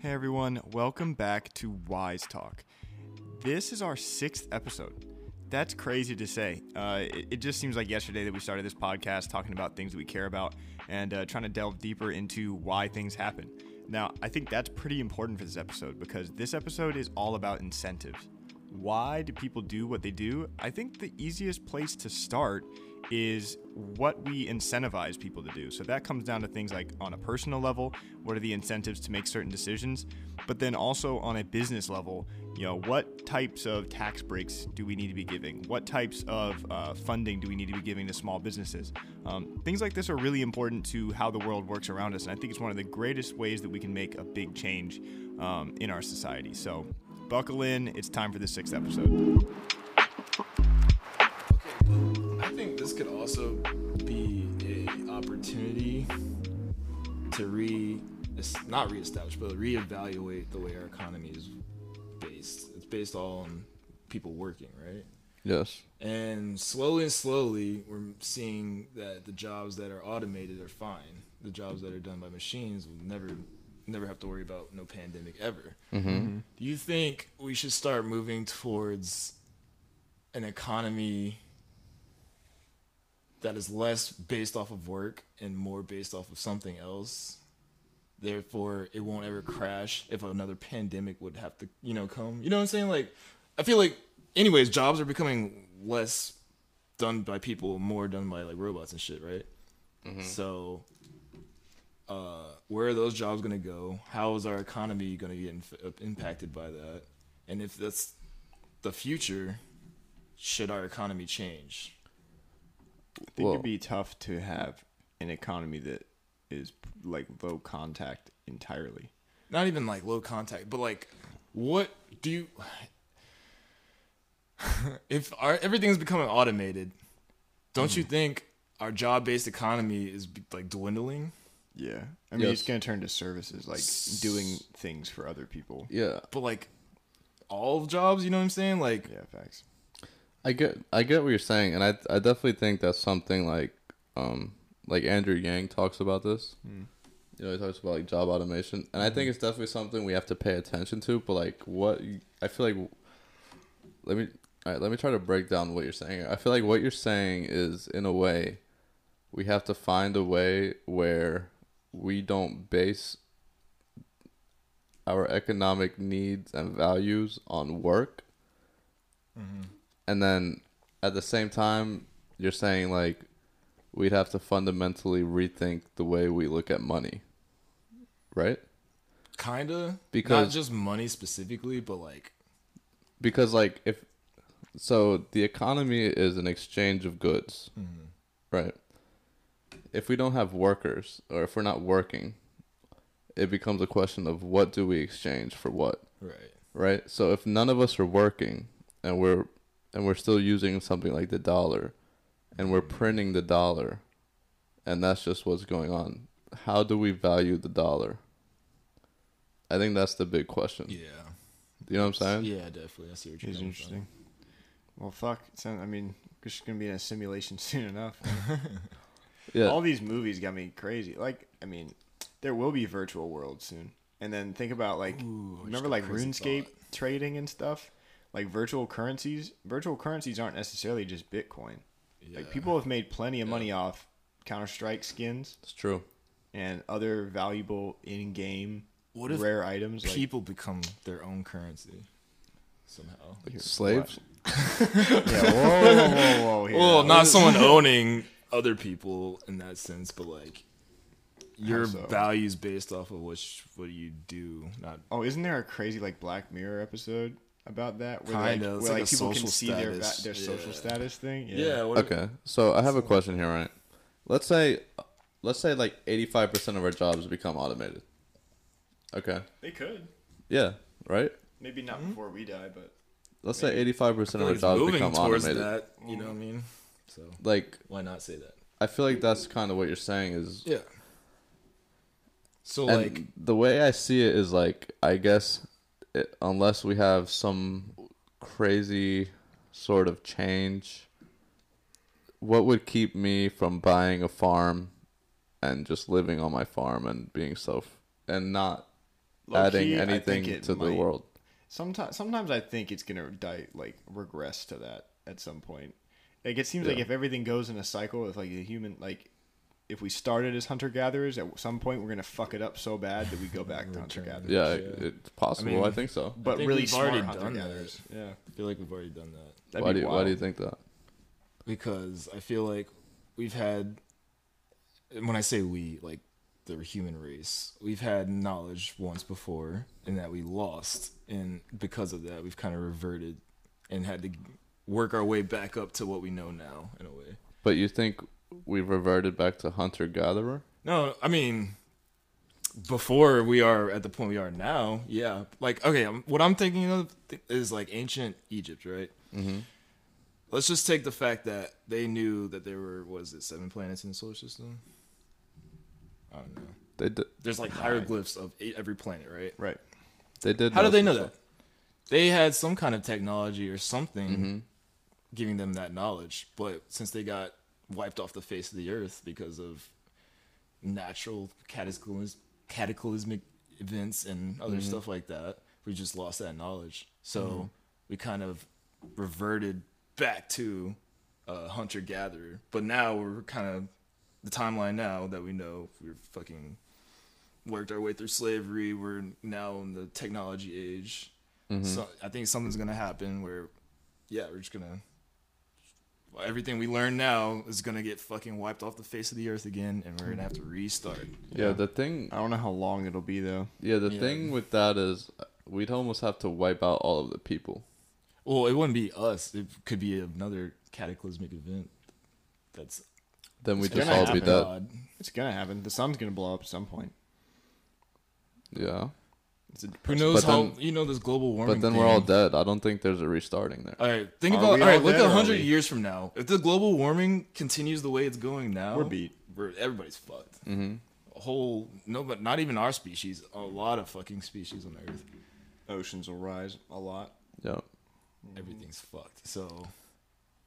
Hey everyone, welcome back to Whys Talk. This is our sixth episode. That's crazy to say. Uh, it, it just seems like yesterday that we started this podcast talking about things that we care about and uh, trying to delve deeper into why things happen. Now, I think that's pretty important for this episode because this episode is all about incentives. Why do people do what they do? I think the easiest place to start is what we incentivize people to do. So that comes down to things like on a personal level, what are the incentives to make certain decisions? But then also on a business level, you know, what types of tax breaks do we need to be giving? What types of uh, funding do we need to be giving to small businesses? Um, things like this are really important to how the world works around us. And I think it's one of the greatest ways that we can make a big change um, in our society. So buckle in. It's time for the sixth episode. Okay, well, I think this could also be a opportunity to re, es- not reestablish, but reevaluate the way our economy is based. It's based all on people working, right? Yes. And slowly and slowly, we're seeing that the jobs that are automated are fine. The jobs that are done by machines will never, never have to worry about no pandemic ever. Mm-hmm. Do you think we should start moving towards an economy that is less based off of work and more based off of something else? Therefore, it won't ever crash if another pandemic would have to, you know, come. You know what I'm saying? Like, I feel like, anyways, jobs are becoming less done by people, more done by like robots and shit, right? So, uh, where are those jobs going to go? How is our economy going to get inf- uh, impacted by that? And if that's the future, should our economy change? I think Well- it'd be tough to have an economy that is like low contact entirely. Not even like low contact, but like, what do you? if our everything's becoming automated, don't you think our job-based economy is like dwindling? Yeah. I mean, it's Yes. going to turn to services, like doing things for other people. Yeah. But like, all jobs, you know what I'm saying? Like, Yeah, facts. I get I get what you're saying, and I I definitely think that's something like um like Andrew Yang talks about this. You know, he talks about like job automation, and I think it's definitely something we have to pay attention to. But like, what you- I feel like, let me all right, let me try to break down what you're saying. I feel like what you're saying is in a way, we have to find a way where we don't base our economic needs and values on work. Mm-hmm. And then at the same time you're saying like we'd have to fundamentally rethink the way we look at money right? Kinda. Because not just money specifically, but like, because like if so the economy is an exchange of goods mm-hmm. right if we don't have workers or if we're not working it becomes a question of what do we exchange for what right? right? So if none of us are working and we're and we're still using something like the dollar and we're mm-hmm. printing the dollar and that's just what's going on, how do we value the dollar? I think that's the big question. Yeah, You know what I'm saying? yeah, definitely. I see what you're It's saying. interesting. Well, fuck. It sound- I mean, we're just going to be in a simulation soon enough. Yeah. All these movies got me crazy. Like, I mean, there will be virtual worlds soon. And then think about, like, Ooh, remember, like, RuneScape thought. trading and stuff? Like, virtual currencies. Virtual currencies aren't necessarily just Bitcoin. Like, people have made plenty of money off Counter Strike skins It's true. and other valuable in game What if rare items. Like, people become their own currency somehow. Slaves? yeah, whoa, whoa, whoa, whoa. Well, not someone owning other people in that sense, but like your so? values based off of which what sh- what you do. Not Oh, isn't there a crazy like Black Mirror episode about that? Where Kinda, like, it's where, like like people can social see their va- status. their social Yeah. status thing. yeah. what if- Okay. So I have a question here, right? Let's say let's say like 85% of our jobs become automated. Okay. they could. Yeah, right? Maybe not mm-hmm. before we die, but Let's say 85% of our jobs become automated. that. You know what I mean? So Like why not say that? I feel like that's kind of what you're saying is Yeah. So and like the way I see it is like I guess it, unless we have some crazy sort of change what would keep me from buying a farm and just living on my farm and being self and not adding Low-key, anything think it to the world. Sometimes, sometimes I think it's gonna die, like regress to that at some point. Like it seems like if everything goes in a cycle, if like the human, like if we started as hunter gatherers, at some point we're gonna fuck it up so bad that we go back to hunter gatherers. Yeah, Yeah. it's possible. I, I think so. but think really we've smart already hunter done that. gatherers. Yeah, I feel like we've already done that That'd why do you, why do you think that? because I feel like we've had, when I say we, like the human race, we've had knowledge once before, and that we lost, and because of that, we've kind of reverted and had to work our way back up to what we know now, in a way. But you think we've reverted back to hunter gatherer? No, I mean, before we are at the point we are now, yeah. Like, okay, um, what I'm thinking of is like ancient Egypt, right? Mm-hmm. Let's just take the fact that they knew that there were, was it seven planets in the solar system? I don't know. They did. There's like hieroglyphs of eight, every planet, right? right. They did. How did they know that? They had some kind of technology or something stuff. Giving them that knowledge, but since they got wiped off the face of the earth because of natural cataclysm, cataclysmic events and other mm-hmm. stuff like that, we just lost that knowledge. So mm-hmm. we kind of reverted back to uh, hunter gatherer. But now we're kind of the timeline now that we know we're fucking worked our way through slavery. We're now in the technology age. Mm-hmm. So I think something's gonna happen where, yeah, we're just gonna everything we learn now is gonna get fucking wiped off the face of the earth again, and we're gonna have to restart. Yeah, the thing. I don't know how long it'll be though. Yeah, the Yeah. thing with that is uh, we'd almost have to wipe out all of the people. Well, it wouldn't be us. It could be another cataclysmic event. That's Then we'd just gonna all be dead. It's gonna happen. The sun's gonna blow up at some point. Yeah, It's a Who knows But how then- you know this global warming? but then we're all dead. I don't think there's a restarting there. All right, think Are about. we All right, all look dead at hundred years from now. If the global warming continues the way it's going now, We're beat. We're everybody's fucked. Mm-hmm. A whole no, but not even our species. A lot of fucking species on Earth. Oceans will rise a lot. Yeah. Everything's fucked. So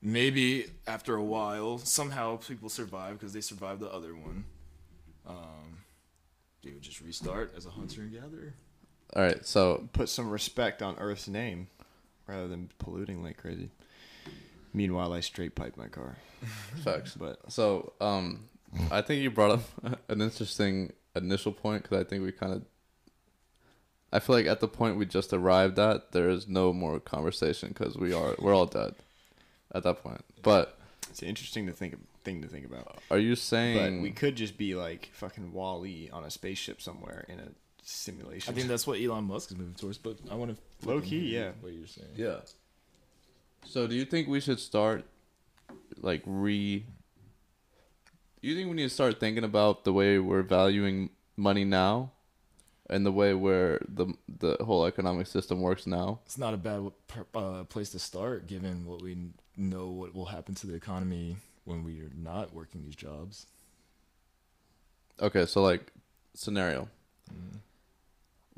maybe after a while, somehow people survive because they survived the other one. Um, they would just restart as a hunter and gatherer. All right. So Put some respect on Earth's name, rather than polluting like crazy. Meanwhile, I straight pipe my car. facts. But So um, I think you brought up an interesting initial point because I think we kind of. I feel like at the point we just arrived at, there is no more conversation because we are we're all dead at that point. But it's interesting to think thing to think about. are you But saying we could just be like fucking WALL-E on a spaceship somewhere in a simulation. I think that's what Elon Musk is moving towards. But I want to Low key, yeah. What you're saying? Yeah. So do you think we should start like re Do you think we need to start thinking about the way we're valuing money now and the way where the the whole economic system works now? It's not a bad uh, place to start, given what we know what will happen to the economy when we are not working these jobs. Okay, so like scenario.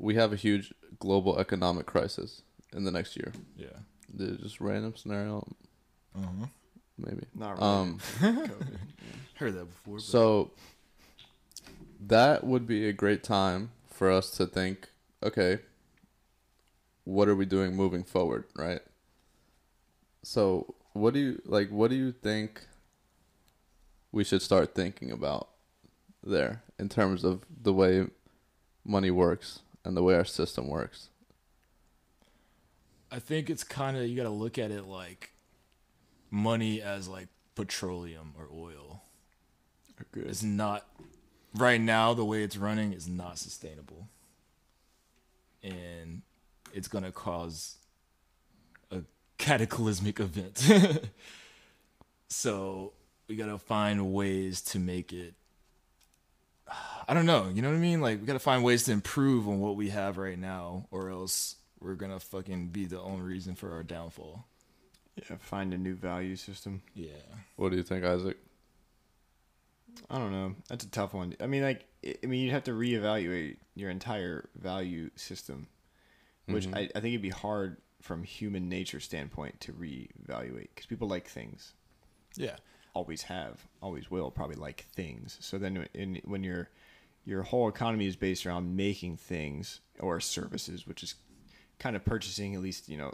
We have a huge global economic crisis in the next year. Yeah. The- Just random scenario Uh-huh. maybe. Not really. Um Heard that before. But So that would be a great time for us to think, okay, what are we doing moving forward, right? So, what do you like what do you think we should start thinking about there in terms of the way money works and the way our system works? I think it's kind of you got to look at it like money as like petroleum or oil. Good. It's not right now the way it's running is not sustainable. And it's going to cause a cataclysmic event. so, we got to find ways to make it I don't know, you know what I mean? Like we got to find ways to improve on what we have right now or else we're going to fucking be the only reason for our downfall. Yeah, find a new value system. Yeah. What do you think, Isaac? I don't know. That's a tough one. I mean, like, I I mean, you'd have to reevaluate your entire value system, which Mhm. I, I think it'd be hard from human nature standpoint to reevaluate because people like things, Yeah. Always have, always will, probably like things. So then, in, when you're your whole economy is based around making things or services, which is kind of purchasing. At least you know,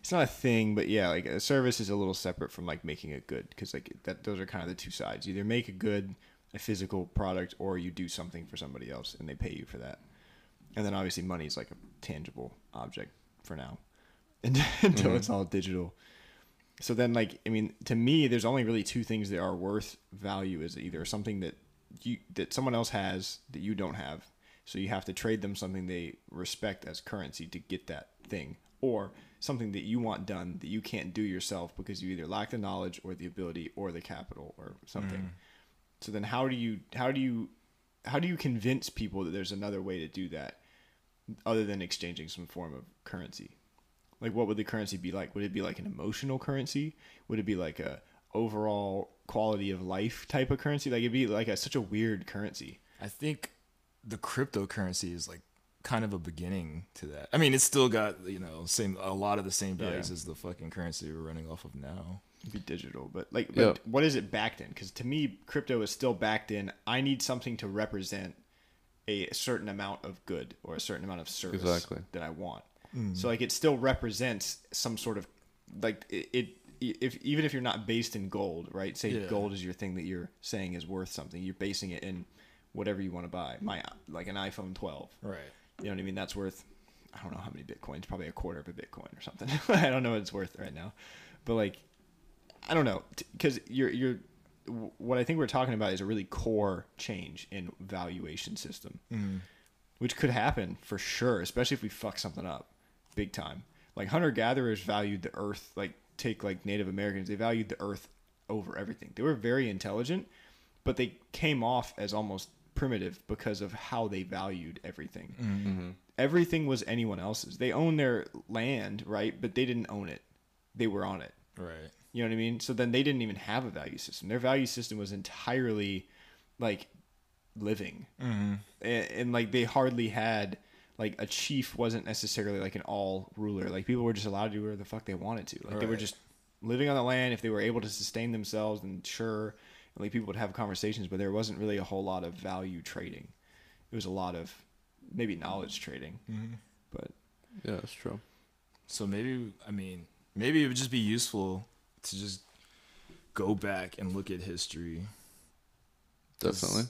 it's not a thing, but yeah, like a service is a little separate from like making a good because like that those are kind of the two sides. You either make a good, a physical product, or you do something for somebody else and they pay you for that. And then obviously money is like a tangible object for now, until Mm-hmm. it's all digital. So then, like, I mean, to me, there's only really two things that are worth value: is either something that you that someone else has that you don't have, so you have to trade them something they respect as currency to get that thing, or something that you want done that you can't do yourself because you either lack the knowledge or the ability or the capital or something. Mm. So then, how do you how do you how do you convince people that there's another way to do that other than exchanging some form of currency? Like, what would the currency be like? Would it be like an emotional currency? Would it be like a overall quality of life type of currency? Like, it'd be like a, such a weird currency. I think the cryptocurrency is like kind of a beginning to that. I mean, it's still got you know same a lot of the same values Yeah. as the fucking currency we're running off of now. It'd be digital, but like, Yeah. but what is it backed in? Because to me, crypto is still backed in. I need something to represent a certain amount of good or a certain amount of service Exactly. that I want. Mm. So like, it still represents some sort of like it. it if even if you're not based in gold, right? Say Yeah. gold is your thing that you're saying is worth something. You're basing it in whatever you want to buy. My like an iPhone 12. Right. You know what I mean? That's worth I don't know how many bitcoins, probably a quarter of a bitcoin or something. I don't know what it's worth right now. But like I don't know cuz you're you're what I think we're talking about is a really core change in valuation system. Mm. Which could happen for sure, especially if we fuck something up big time. Like hunter gatherers valued the earth like take like Native Americans, they valued the earth over everything. They were very intelligent, but they came off as almost primitive because of how they valued everything. Everything was anyone else's. They owned their land, right? But they didn't own it. They were on it. Right. You know what I mean? So then they didn't even have a value system. Their value system was entirely like living. Mm-hmm. And, and like they hardly had like a chief wasn't necessarily like an all ruler. Like people were just allowed to do whatever the fuck they wanted to. Like they were just living on the land. If they were able to sustain themselves, then sure, and, like people would have conversations. But there wasn't really a whole lot of value trading. It was a lot of maybe knowledge trading. Mm-hmm. But Yeah, that's true. So maybe I mean maybe it would just be useful to just go back and look at history. Definitely.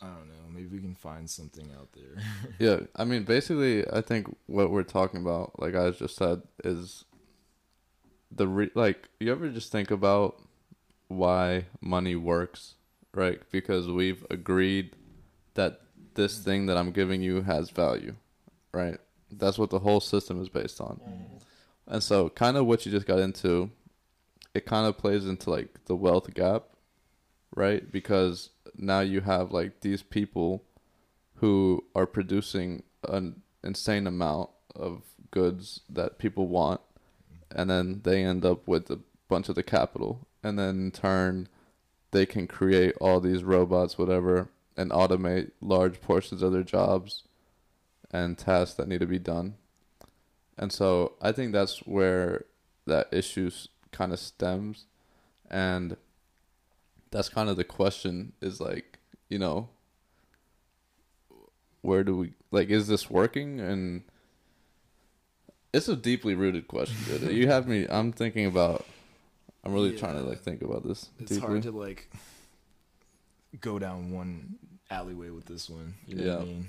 I don't know. Maybe we can find something out there. Yeah, I mean, basically, I think what we're talking about, like I just said, is the re- like you ever just think about why money works, right? Because we've agreed that this thing that I'm giving you has value, right? That's what the whole system is based on. Mm-hmm. And so, kind of what you just got into, it kind of plays into like the wealth gap, right? Because now you have like these people who are producing an insane amount of goods that people want and then they end up with a bunch of the capital and then in turn they can create all these robots whatever and automate large portions of their jobs and tasks that need to be done and so i think that's where that issue kind of stems and that's kind of the question is like you know where do we like is this working and it's a deeply rooted question dude. you have me i'm thinking about i'm really trying to like think about this it's deeply. hard to like go down one alleyway with this one. You know what I Yeah. mean?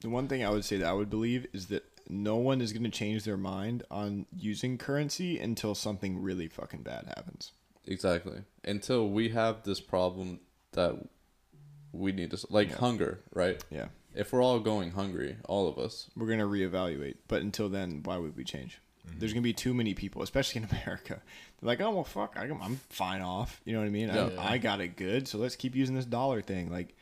The one thing I would say that I would believe is that no one is going to change their mind on using currency until something really fucking bad happens. Exactly until we have this problem that we need to like Yeah. hunger right Yeah. if we're all going hungry all of us We're going to reevaluate. But until then, why would we change? Mm-hmm. There's going to be too many people, especially in America. They're like, oh, well, fuck, I, I'm fine off. You know what I mean? Yeah. I, I got it good, so let's keep using this dollar thing. Like,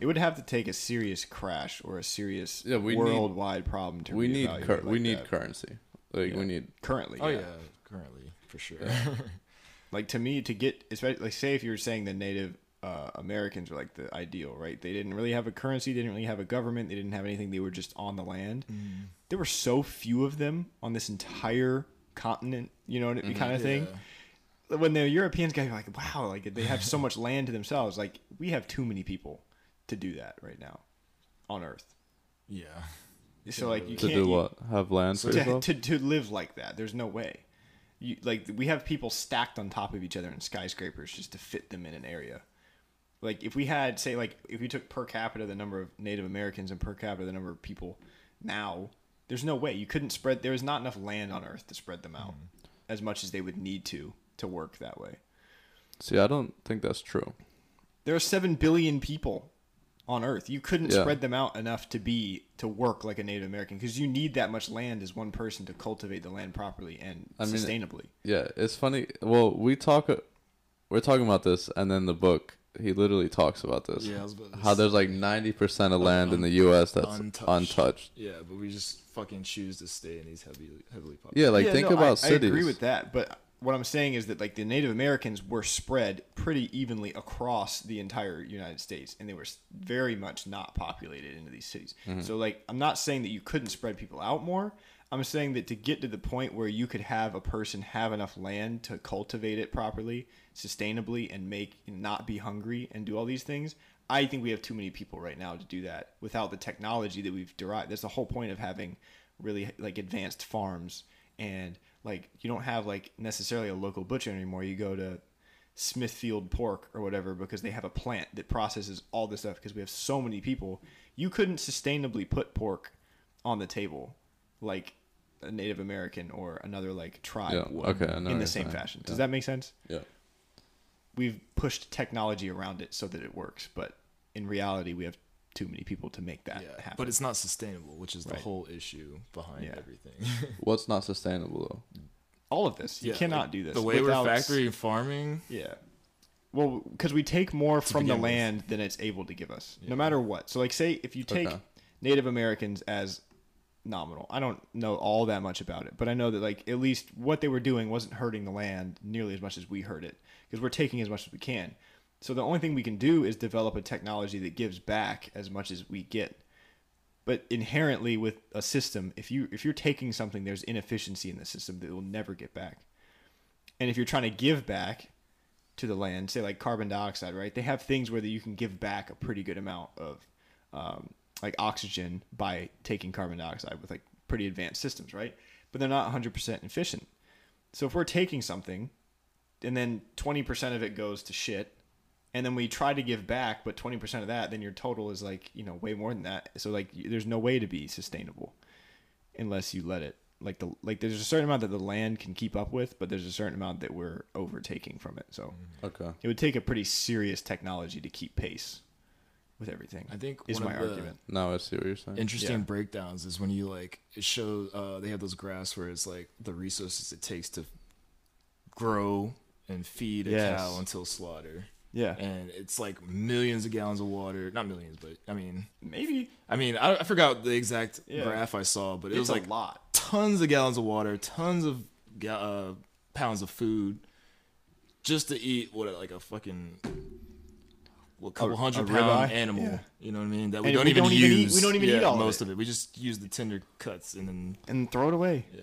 it would have to take a serious crash or a serious Yeah, we need- worldwide problem to we need reevaluate cur- like we need that. currency like Yeah. we need currently. Oh yeah, currently for sure. like to me to get especially like say if you were saying the native uh, americans are like the ideal right they didn't really have a currency they didn't really have a government they didn't have anything they were just on the land there were so few of them on this entire continent you know what it me kind of thing when the europeans got like wow like they have so much land to themselves like we have too many people to do that right now on Earth. Yeah. So like you to can't do what? Have land for to, to to live like that. There's no way. You like we have people stacked on top of each other in skyscrapers just to fit them in an area. Like if we had say like if we took per capita the number of Native Americans and per capita the number of people now, there's no way you couldn't spread. There is not enough land on Earth to spread them out mm-hmm. as much as they would need to to work that way. See, I don't think that's true. There are seven billion people on Earth. You couldn't Yeah. spread them out enough to be to work like a Native American because you need that much land as one person to cultivate the land properly and I mean, sustainably. Yeah, it's funny. Well, we talk. We're talking about this, and then the book he literally talks about this. Yeah, I was about to How say- there's like ninety percent of land in the U.S. that's untouched. untouched. Yeah, but we just fucking choose to stay in these heavily heavily populated. Yeah, like Yeah, think no, about I, cities. I agree with that, but what I'm saying is that like the Native Americans were spread pretty evenly across the entire United States, and they were very much not populated into these cities. Mm-hmm. So like, I'm not saying that you couldn't spread people out more. I'm saying that to get to the point where you could have a person have enough land to cultivate it properly, sustainably, and make not be hungry and do all these things. I think we have too many people right now to do that without the technology that we've derived. That's the whole point of having really like advanced farms and like you don't have like necessarily a local butcher anymore. You go to Smithfield Pork or whatever because they have a plant that processes all this stuff because we have so many people. You couldn't sustainably put pork on the table like a Native American or another like tribe Yeah, would okay, I know what in the same saying. fashion. Does Yeah. that make sense? Yeah. We've pushed technology around it so that it works, but in reality, we have too many people to make that yeah, happen. but it's not sustainable, which is the Right. whole issue behind Yeah. everything. What's not sustainable though? all of this. You Yeah, cannot like, do this The way without- we're factory farming, Yeah. Well, because we take more from the begin with. land than it's able to give us, no matter what. So, like, say if you take Okay. Native Americans as nominal, I don't know all that much about it, but I know that like at least what they were doing wasn't hurting the land nearly as much as we hurt it because we're taking as much as we can. So the only thing we can do is develop a technology that gives back as much as we get. But inherently, with a system, if you if you're taking something, there's inefficiency in the system that will never get back. And if you're trying to give back to the land, say like carbon dioxide, right? They have things where that you can give back a pretty good amount of um, like oxygen by taking carbon dioxide with like pretty advanced systems, right? But they're not 100% efficient. So if we're taking something and then 20% of it goes to shit and then we try to give back but 20% of that then your total is like you know way more than that so like there's no way to be sustainable unless you let it like the like there's a certain amount that the land can keep up with but there's a certain amount that we're overtaking from it so Okay. it would take a pretty serious technology to keep pace with everything I think is one my of the argument Now I see what you're saying. interesting Yeah. breakdowns is when you like it show uh, they have those graphs where it's like the resources it takes to grow and feed a Yes. cow until slaughter. Yeah And it's like millions of gallons of water. Not millions, but I mean, maybe I mean, I, I forgot the exact Yeah. graph I saw, but it it's was like a lot tons of gallons of water, tons of uh, pounds of food, just to eat what like a fucking well, couple A- hundred a pound ribeye? animal. Yeah. You know what I mean? That we And don't we even don't use. even eat- we don't even yeah, eat all of most it. of it. We just use the tender cuts and then and throw it away yeah.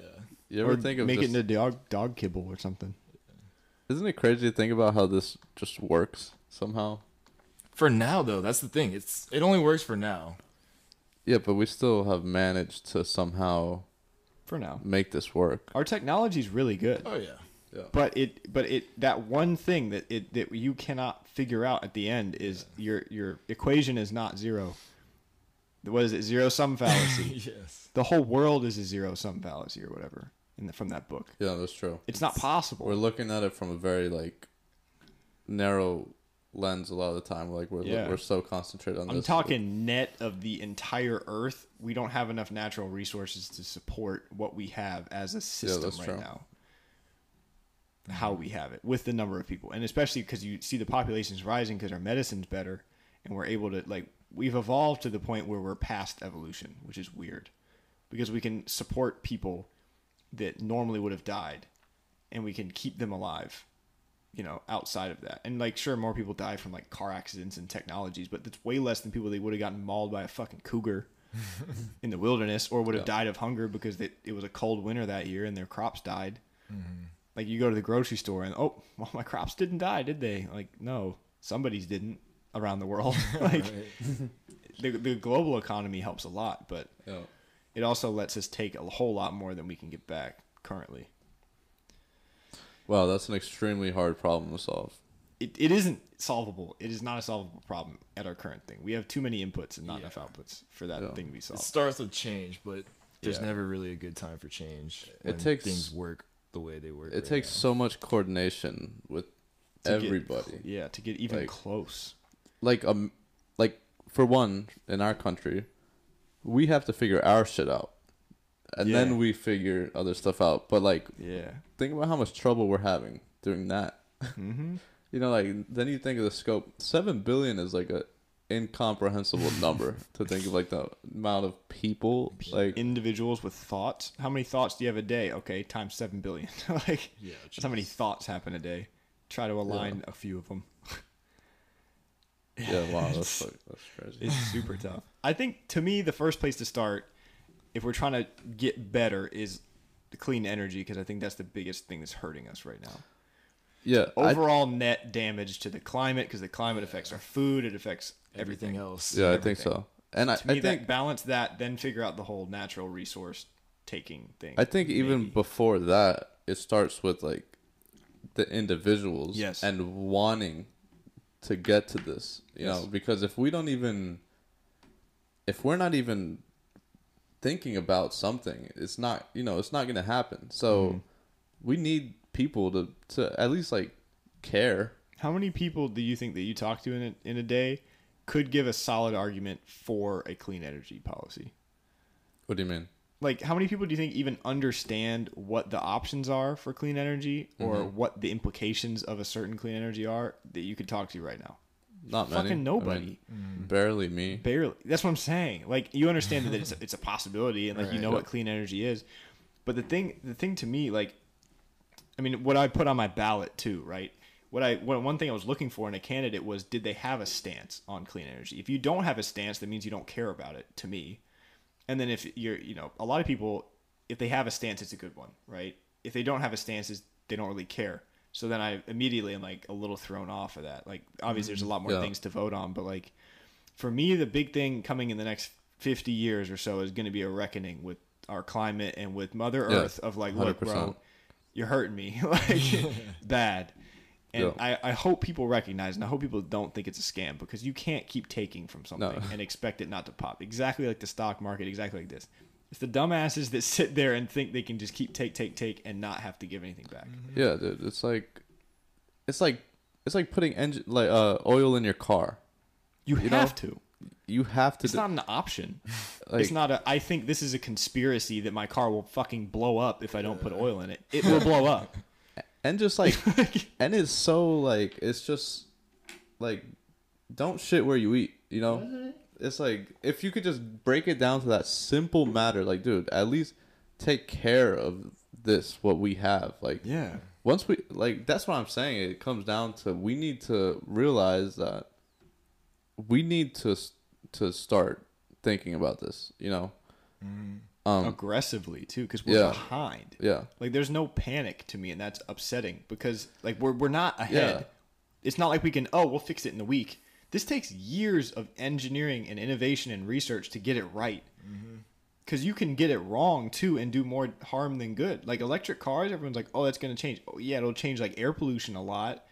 You ever or think of make just, it into dog dog kibble or something Isn't it crazy to think about how this just works somehow? For now, though, that's the thing. It's it only works for now. Yeah, but we still have managed to somehow for now make this work. our technology is really good Oh yeah. Yeah. but it but it that one thing that it that you cannot figure out at the end is your your equation is not zero what is it zero sum fallacy yes. the whole world is a zero sum fallacy or whatever in the, from that book Yeah, that's true. it's not possible We're looking at it from a very like narrow lens a lot of the time. Like we're Yeah. we're so concentrated on i'm this. talking net of the entire earth we don't have enough natural resources to support what we have as a system that's right true. now how we have it with the number of people and especially because you see the population's rising because our medicine's better and we're able to like we've evolved to the point where we're past evolution which is weird because we can support people that normally would have died and we can keep them alive you know outside of that and like sure more people die from like car accidents and technologies but that's way less than people that would have gotten mauled by a fucking cougar in the wilderness or would have Yeah. died of hunger because they, it was a cold winter that year and their crops died mm-hmm. like you go to the grocery store and oh well my crops didn't die did they like no somebody's didn't around the world. like the the global economy helps a lot, but Yeah. It also lets us take a whole lot more than we can get back currently. Wow, that's an extremely hard problem to solve. It, it isn't solvable. It is not a solvable problem at our current thing. We have too many inputs and not Yeah. enough outputs for that Yeah. thing to be solved. It starts with change, but there's Yeah. never really a good time for change. It when takes- things work the way they work. It right takes now. so much coordination with To get- everybody. yeah, to get even Like- close. like um like for one in our country we have to figure our shit out and Yeah. then we figure other stuff out but like Yeah. think about how much trouble we're having doing that Mm-hmm. you know like then you think of the scope 7 billion is like a incomprehensible number to think of like the amount of people like Individuals with thoughts. How many thoughts do you have a day? Okay, times seven billion. like Yeah, that's how many thoughts happen a day. Try to align a few of them. yeah wow that's like, that's crazy It's super tough. I think to me the first place to start, if we're trying to get better, is the clean energy because I think that's the biggest thing that's hurting us right now. yeah I, Overall net damage to the climate because the climate affects our food, it affects everything. everything else. yeah i think so and i, To me, I think that balance that, then figure out the whole natural resource taking thing. I think even before that, it starts with like the individuals Yes. and wanting to get to this, you Yes. know, because if we don't even if we're not even thinking about something, it's not, you know, it's not going to happen. So Mm-hmm. we need people to to at least like care. How many people do you think that you talk to in a, in a day could give a solid argument for a clean energy policy? What do you mean? Like, how many people do you think even understand what the options are for clean energy or Mm-hmm. what the implications of a certain clean energy are that you could talk to right now? Not many. Fucking I nobody. mean, barely me. Barely. That's what I'm saying. Like, you understand that it's a, it's a possibility and like you Right. know what clean energy is. But the thing, the thing to me, like, I mean, what I put on my ballot too, right? What I what, one thing I was looking for in a candidate was did they have a stance on clean energy? If you don't have a stance, that means you don't care about it. To me, and then if you're, you know, a lot of people, if they have a stance, it's a good one, right? If they don't have a stance, it's, they don't really care. So then I immediately am like a little thrown off of that. Like obviously, there's a lot more Yeah. things to vote on, but like for me, the big thing coming in the next 50 years or so is going to be a reckoning with our climate and with Mother Yeah, Earth of like, look, bro, you're hurting me, like bad. And Yeah. I, I hope people recognize, and I hope people don't think it's a scam because you can't keep taking from something and expect it not to pop. Exactly like the stock market, exactly like this. It's the dumbasses that sit there and think they can just keep take, take, take, and not have to give anything back. Yeah, dude. It's like it's like it's like putting engine like uh oil in your car. You, You know, have to. You have to It's do- not an option. like it's not a. I think this is a conspiracy that my car will fucking blow up if I don't put oil in it. It will blow up. and just like and it's so like it's just like don't shit where you eat you know Mm-hmm. It's like if you could just break it down to that simple matter like dude at least take care of this what we have like yeah. once we like that's what i'm saying it comes down to we need to realize that we need to to start thinking about this you know um Aggressively too, because we're Yeah. behind. yeah Like there's no panic to me, and that's upsetting because like we're we're not ahead. Yeah. It's not like we can oh we'll fix it in a week. This takes years of engineering and innovation and research to get it right. Mm-hmm. Because you can get it wrong too and do more harm than good. Like electric cars, everyone's like, oh, that's going to change. Oh, yeah, it'll change like air pollution a lot,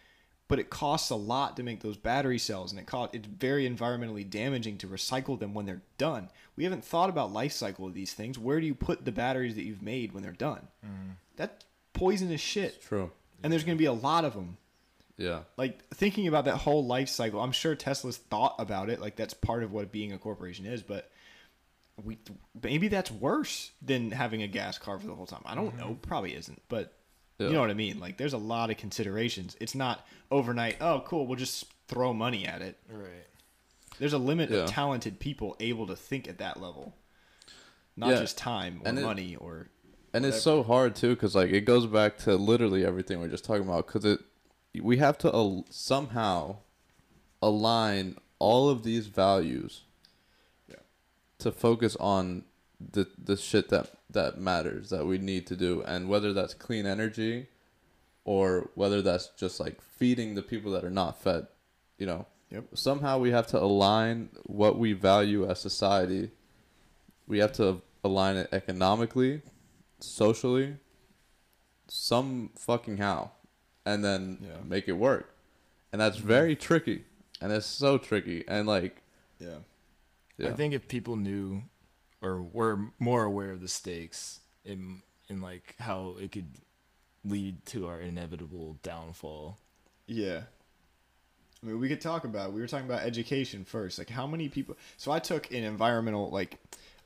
but it costs a lot to make those battery cells, and it cost it's very environmentally damaging to recycle them when they're done. We haven't thought about life cycle of these things. Where do you put the batteries that you've made when they're done? Mm-hmm. That's poisonous shit, true and there's going to be a lot of them yeah. Like thinking about that whole life cycle i'm sure tesla's thought about it like that's part of what being a corporation is but we maybe that's worse than having a gas car for the whole time. I don't know. Mm-hmm. Probably isn't but Yeah. you know what i mean? Like there's a lot of considerations. It's not overnight oh cool we'll just throw money at it. Right. there's a limit Yeah. of talented people able to think at that level. Not Yeah. just time or And it- money or and it's so hard too because like it goes back to literally everything we're just talking about because it we have to al- somehow align all of these values Yeah. to focus on the the shit that that matters that we need to do and whether that's clean energy or whether that's just like feeding the people that are not fed you know Yep. Somehow we have to align what we value as society. We have to align it economically, socially, some fucking how, and then Yeah. make it work. And that's mm-hmm. very tricky. And it's so tricky. And like, Yeah. yeah. I think if people knew or were more aware of the stakes in in like how it could lead to our inevitable downfall. Yeah. I mean, we could talk about. We were talking about education first. Like, how many people? So I took an environmental, like,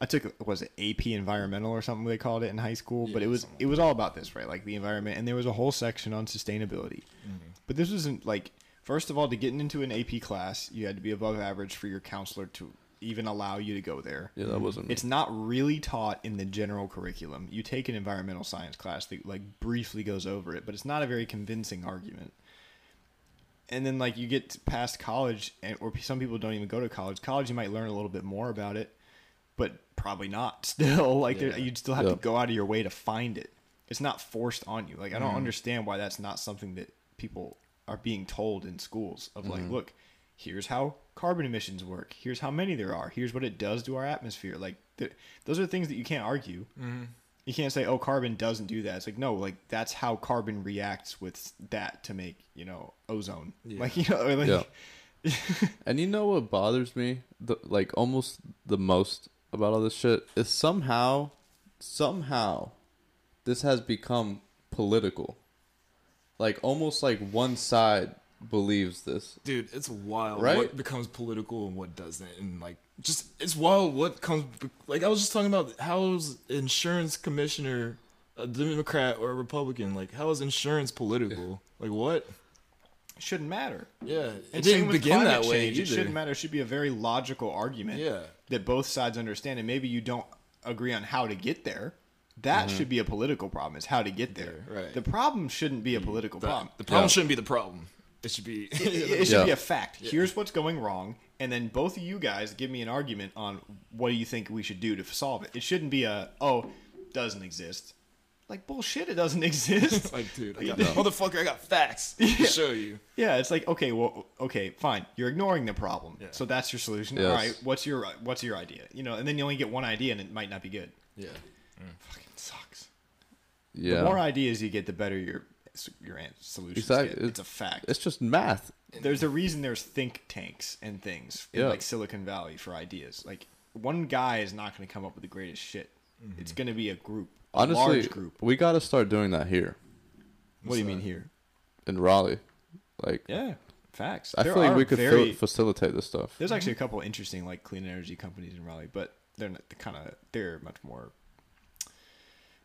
I took was it AP environmental or something they called it in high school, but it was it was all about this, right? Like the environment, and there was a whole section on sustainability. Mm-hmm. But this wasn't like first of all to get into an AP class, you had to be above average for your counselor to even allow you to go there. yeah, that wasn't me. It's not really taught in the general curriculum. You take an environmental science class that like briefly goes over it, but it's not a very convincing argument. And then like you get past college, and or some people don't even go to college. College, you might learn a little bit more about it, but probably not. Still, like Yeah. you'd still have Yeah. to go out of your way to find it. It's not forced on you. Like I don't mm-hmm. understand why that's not something that people are being told in schools. Of like, mm-hmm. look, here's how carbon emissions work. Here's how many there are. Here's what it does to our atmosphere. Like th- those are things that you can't argue. Mm-hmm. You can't say, "Oh, carbon doesn't do that." It's like no, like that's how carbon reacts with that to make you know ozone. Yeah. Like you know, like Yeah. And you know what bothers me, the, like almost the most about all this shit is somehow, somehow, this has become political. Like almost like one side believes this. Dude, it's wild Right? what becomes political and what doesn't and like just it's wild what comes like I was just talking about how's insurance commissioner a Democrat or a Republican? Like how is insurance political? Like what? shouldn't matter. Yeah, it and didn't with begin that way change. It shouldn't matter. It should be a very logical argument. Yeah. That both sides understand, and maybe you don't agree on how to get there. That mm-hmm. should be a political problem. Is how to get there. Right. The problem shouldn't be a mm-hmm. political The, problem. the problem Yeah. shouldn't be the problem. It should be it, it should Yeah. be a fact. Here's what's going wrong, and then both of you guys give me an argument on what do you think we should do to solve it. It shouldn't be a oh doesn't exist. Like bullshit, it doesn't exist. like, dude, I got, motherfucker, I got facts to show you. yeah, it's like okay, well, okay, fine. You're ignoring the problem, Yeah. so that's your solution. Yes. All right, what's your what's your idea? You know, and then you only get one idea, and it might not be good. Yeah, mm. Fucking sucks. Yeah. The more ideas you get, the better your your an- solutions Exactly. get. It's a fact. it's just math. there's a reason there's think tanks and things in Yeah. like Silicon Valley for ideas. Like one guy is not going to come up with the greatest shit. Mm-hmm. It's going to be a group, a Honestly, group. we got to start doing that here What do you mean here? in Raleigh. Like, Yeah, facts. I There feel like we could very, facilitate this stuff. There's actually a couple interesting like clean energy companies in Raleigh, but they're not the kind of they're much more.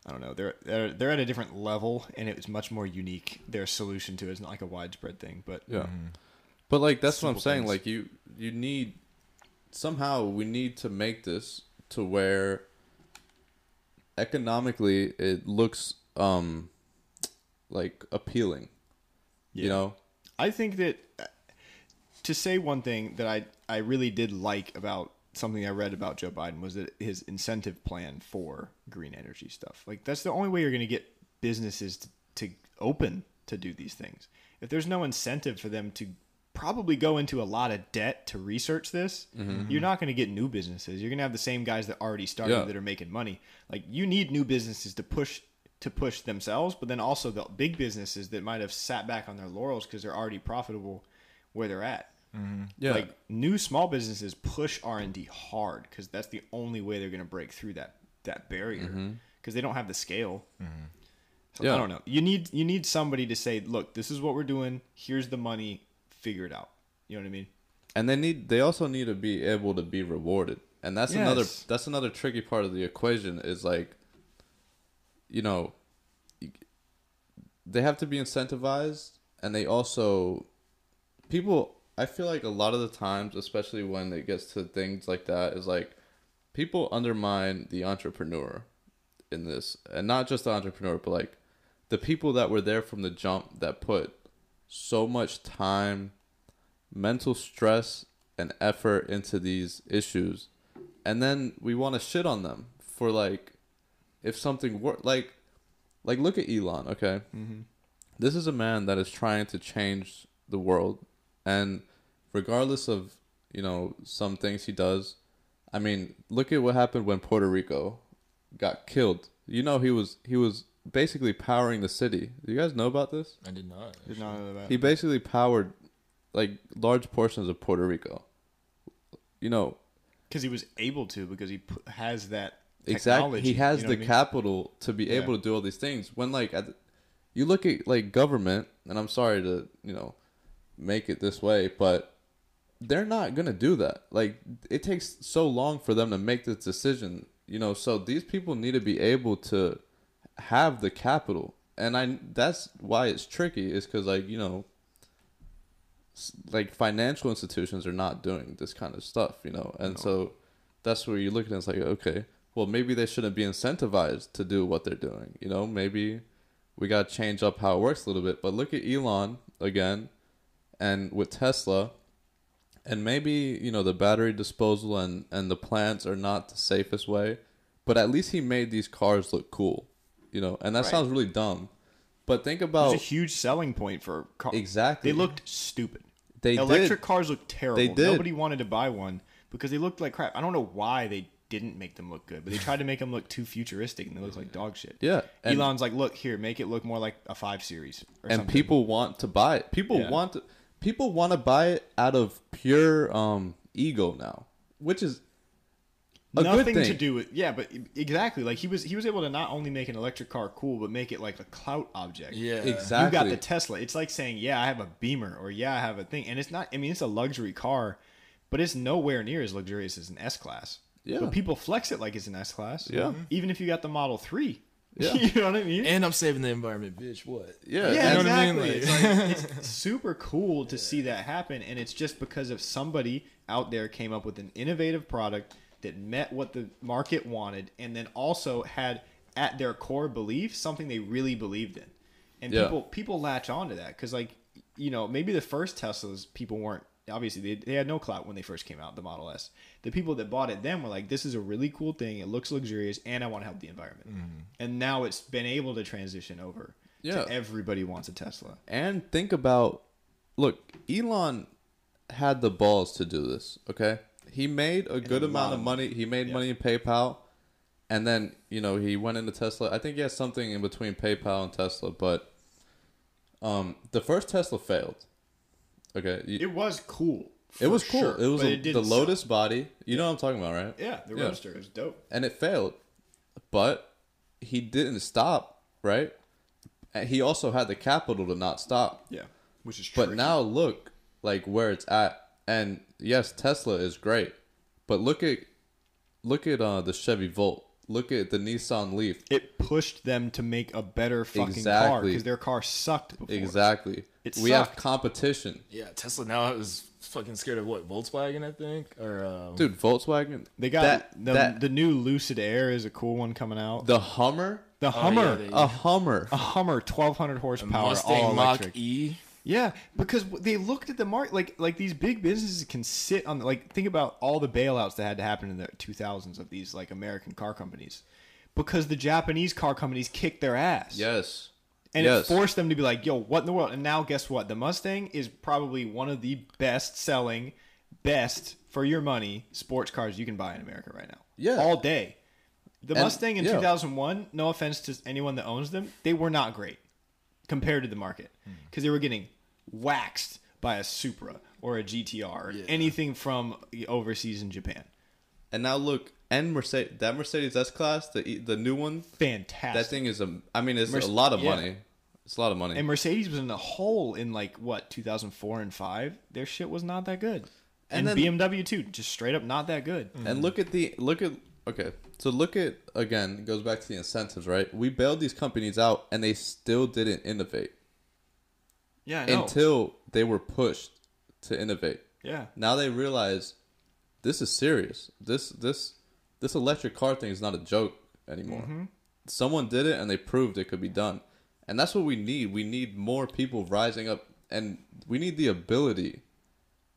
I don't know. They're they're they're at a different level, and it was much more unique. Their solution to it is not like a widespread thing, but Yeah. Mm-hmm. But like that's what I'm saying. things. Like you you need somehow we need to make this to where economically it looks um like appealing. You know? I think that uh, to say one thing that I I really did like about something I read about Joe Biden was that his incentive plan for green energy stuff. Like that's the only way you're going to get businesses to, to open to do these things. If there's no incentive for them to probably go into a lot of debt to research this, mm-hmm. you're not going to get new businesses. You're going to have the same guys that already started Yeah. that are making money. Like you need new businesses to push to push themselves, but then also the big businesses that might have sat back on their laurels because they're already profitable where they're at. Mm-hmm. Yeah. Like new small businesses push R and D hard because that's the only way they're going to break through that that barrier mm-hmm. because they don't have the scale. So, Yeah. I don't know. You need you need somebody to say, look, this is what we're doing. Here's the money. Figure it out. You know what I mean? and they need they also need to be able to be rewarded and that's another that's another tricky part of the equation is like you know they have to be incentivized and they also people i feel like a lot of the times especially when it gets to things like that is like people undermine the entrepreneur in this and not just the entrepreneur but like the people that were there from the jump that put so much time mental stress and effort into these issues and then we want to shit on them for like if something were like like look at Elon okay mm-hmm. this is a man that is trying to change the world and regardless of you know some things he does. I mean, look at what happened when Puerto Rico got killed. You know, he was he was basically powering the city. Do you guys know about this? I did not. Did not know that. He basically powered like large portions of Puerto Rico. You know, because he was able to because he pu- has that exactly he has you know the I mean? capital to be Yeah. able to do all these things when like at the, you look at like government and i'm sorry to you know make it this way but they're not gonna do that like it takes so long for them to make this decision you know so these people need to be able to have the capital. And i that's why it's tricky is because like you know like financial institutions are not doing this kind of stuff you know? And so that's where you look at it, it's like okay well maybe they shouldn't be incentivized to do what they're doing you know? Maybe we got to change up how it works a little bit. But look at elon again and with tesla. And maybe you know the battery disposal and and the plants are not the safest way but at least he made these cars look cool you know and that Right. sounds really dumb but think It was about a huge selling point for cars. Exactly. They looked stupid. They electric did. cars looked terrible. They did. Nobody wanted to buy one because they looked like crap. I don't know why they didn't make them look good, but they tried to make them look too futuristic and they looked like dog shit. Yeah, and- Elon's like, look here, make it look more like a five series. Or and something. people want to buy it. People Yeah. want to, people want to buy it out of pure um ego now, which is a nothing good thing. to do with yeah, but exactly like he was he was able to not only make an electric car cool, but make it like a clout object. Yeah. Exactly. You got the Tesla. It's like saying, yeah, I have a Beamer or yeah, I have a thing, and it's not. I mean, it's a luxury car, but it's nowhere near as luxurious as an S class. Yeah. But people flex it like it's an S class. Yeah. Mm-hmm. Even if you got the Model Three. Yeah. you know what I mean? And I'm saving the environment, bitch. What? Yeah, yeah, you and- know what I mean? exactly. Like- It's, like, it's super cool to see that happen, and it's just because of somebody out there came up with an innovative product that met what the market wanted, and then also had at their core belief something they really believed in, and Yeah. people people latch onto that because like you know maybe the first Teslas people weren't obviously they, they had no clout when they first came out the Model S. The people that bought it then were like, this is a really cool thing. It looks luxurious, and I want to help the environment. Mm-hmm. And now it's been able to transition over. Yeah. To everybody wants a Tesla. And think about, look, Elon had the balls to do this. Okay, he made a good amount of money. He made Yeah. money in PayPal, and then you know he went into Tesla. I think he has something in between PayPal and Tesla, but um, the first Tesla failed. Okay, It was cool. it was cool. sure, it was a, it the didn't sell. Lotus body. You know what I'm talking about, right? Yeah, the Yeah. Roadster was dope. and it failed. But he didn't stop, right? And he also had the capital to not stop. Yeah, which is true. But now look like where it's at. And yes, Tesla is great. But look at look at uh the Chevy Volt. Look at the Nissan Leaf. it pushed them to make a better fucking car because their car sucked before. Exactly. It we have competition. Yeah, Tesla now is fucking scared of what Volkswagen, I think, or um, Dude, Volkswagen. They got that, the that- the new Lucid Air is a cool one coming out. the Hummer, The Oh, yeah, Hummer, they- a Hummer. a Hummer, twelve hundred a horsepower, Mustang all Mach electric. E. Yeah, because they looked at the market like like these big businesses can sit on like think about all the bailouts that had to happen in the 2000s of these like American car companies because the Japanese car companies kicked their ass. Yes. And yes. it forced them to be like, "Yo, what in the world?" And now guess what? The Mustang is probably one of the best selling, best for your money sports cars you can buy in America right now. Yeah. All day. The And- Mustang in yeah. 2001, no offense to anyone that owns them, they were not great compared to the market Hmm. because they were getting waxed by a Supra or a GTR or anything from overseas in Japan. and now look, and Mercedes that Mercedes S class, the the new one, Fantastic. that thing is a I mean it's Merce- a lot of yeah. money. It's a lot of money. And Mercedes was in a hole in like what 2004 and five. Their shit was not that good. And, And then- BMW too, just straight up not that good. And look at the look at okay. So look at again it goes back to the incentives, right? We bailed these companies out and they still didn't innovate Yeah, until they were pushed to innovate. yeah, Now they realize this is serious. This this this electric car thing is not a joke anymore. Mm-hmm. Someone did it and they proved it could be done. And that's what we need. We need more people rising up and we need the ability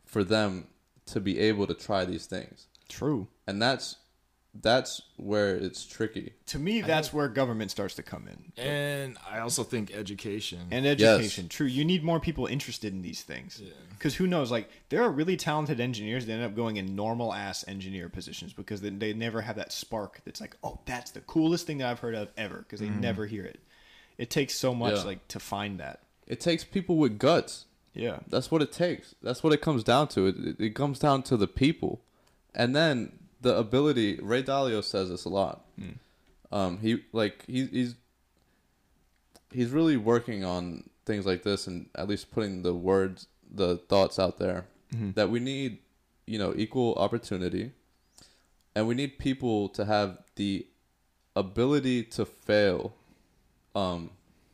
for them to be able to try these things true. and that's that's where it's tricky. To me, that's where government starts to come in. And I also think education. And education. True. You need more people interested in these things. Because who knows? Like, there are really talented engineers that end up going in normal ass engineer positions because they, they never have that spark that's like, oh, that's the coolest thing that I've heard of ever because they mm-hmm. never hear it. It takes so much, Yeah. like, to find that. It takes people with guts. Yeah. That's what it takes. That's what it comes down to. It, it, it comes down to the people, and then the ability. Ray Dalio says this a lot. Um, he like he, he's he's really working on things like this, and at least putting the words, the thoughts out there that we need, you know, equal opportunity, and we need people to have the ability to fail. Um,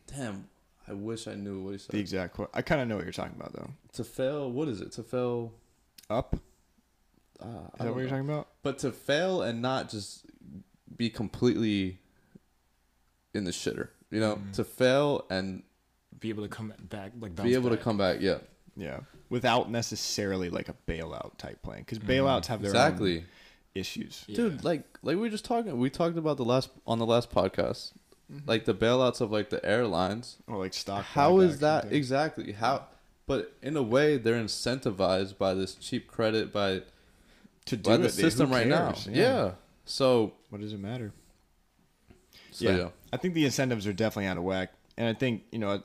damn, I wish I knew what he said The exact quote. I kind of know what you're talking about, though. to fail what is it to fail Up? Uh, Is that what you're know. talking about? but to fail and not just be completely in the shitter you know mm. to fail and be able to come back, like be bounce able to come back yeah Yeah. Without necessarily, like, a bailout type plan. Because mm. bailouts have their own exactly issues. Yeah. dude like like we were just talking we talked about the last on the last podcast mm-hmm. like the bailouts of like the airlines Or, like, stock. how is that exactly how but in a way they're incentivized by this cheap credit by to do by the they- who system right now cares? yeah. so What does it matter? so yeah. yeah. I think the incentives are definitely out of whack, and I think you know,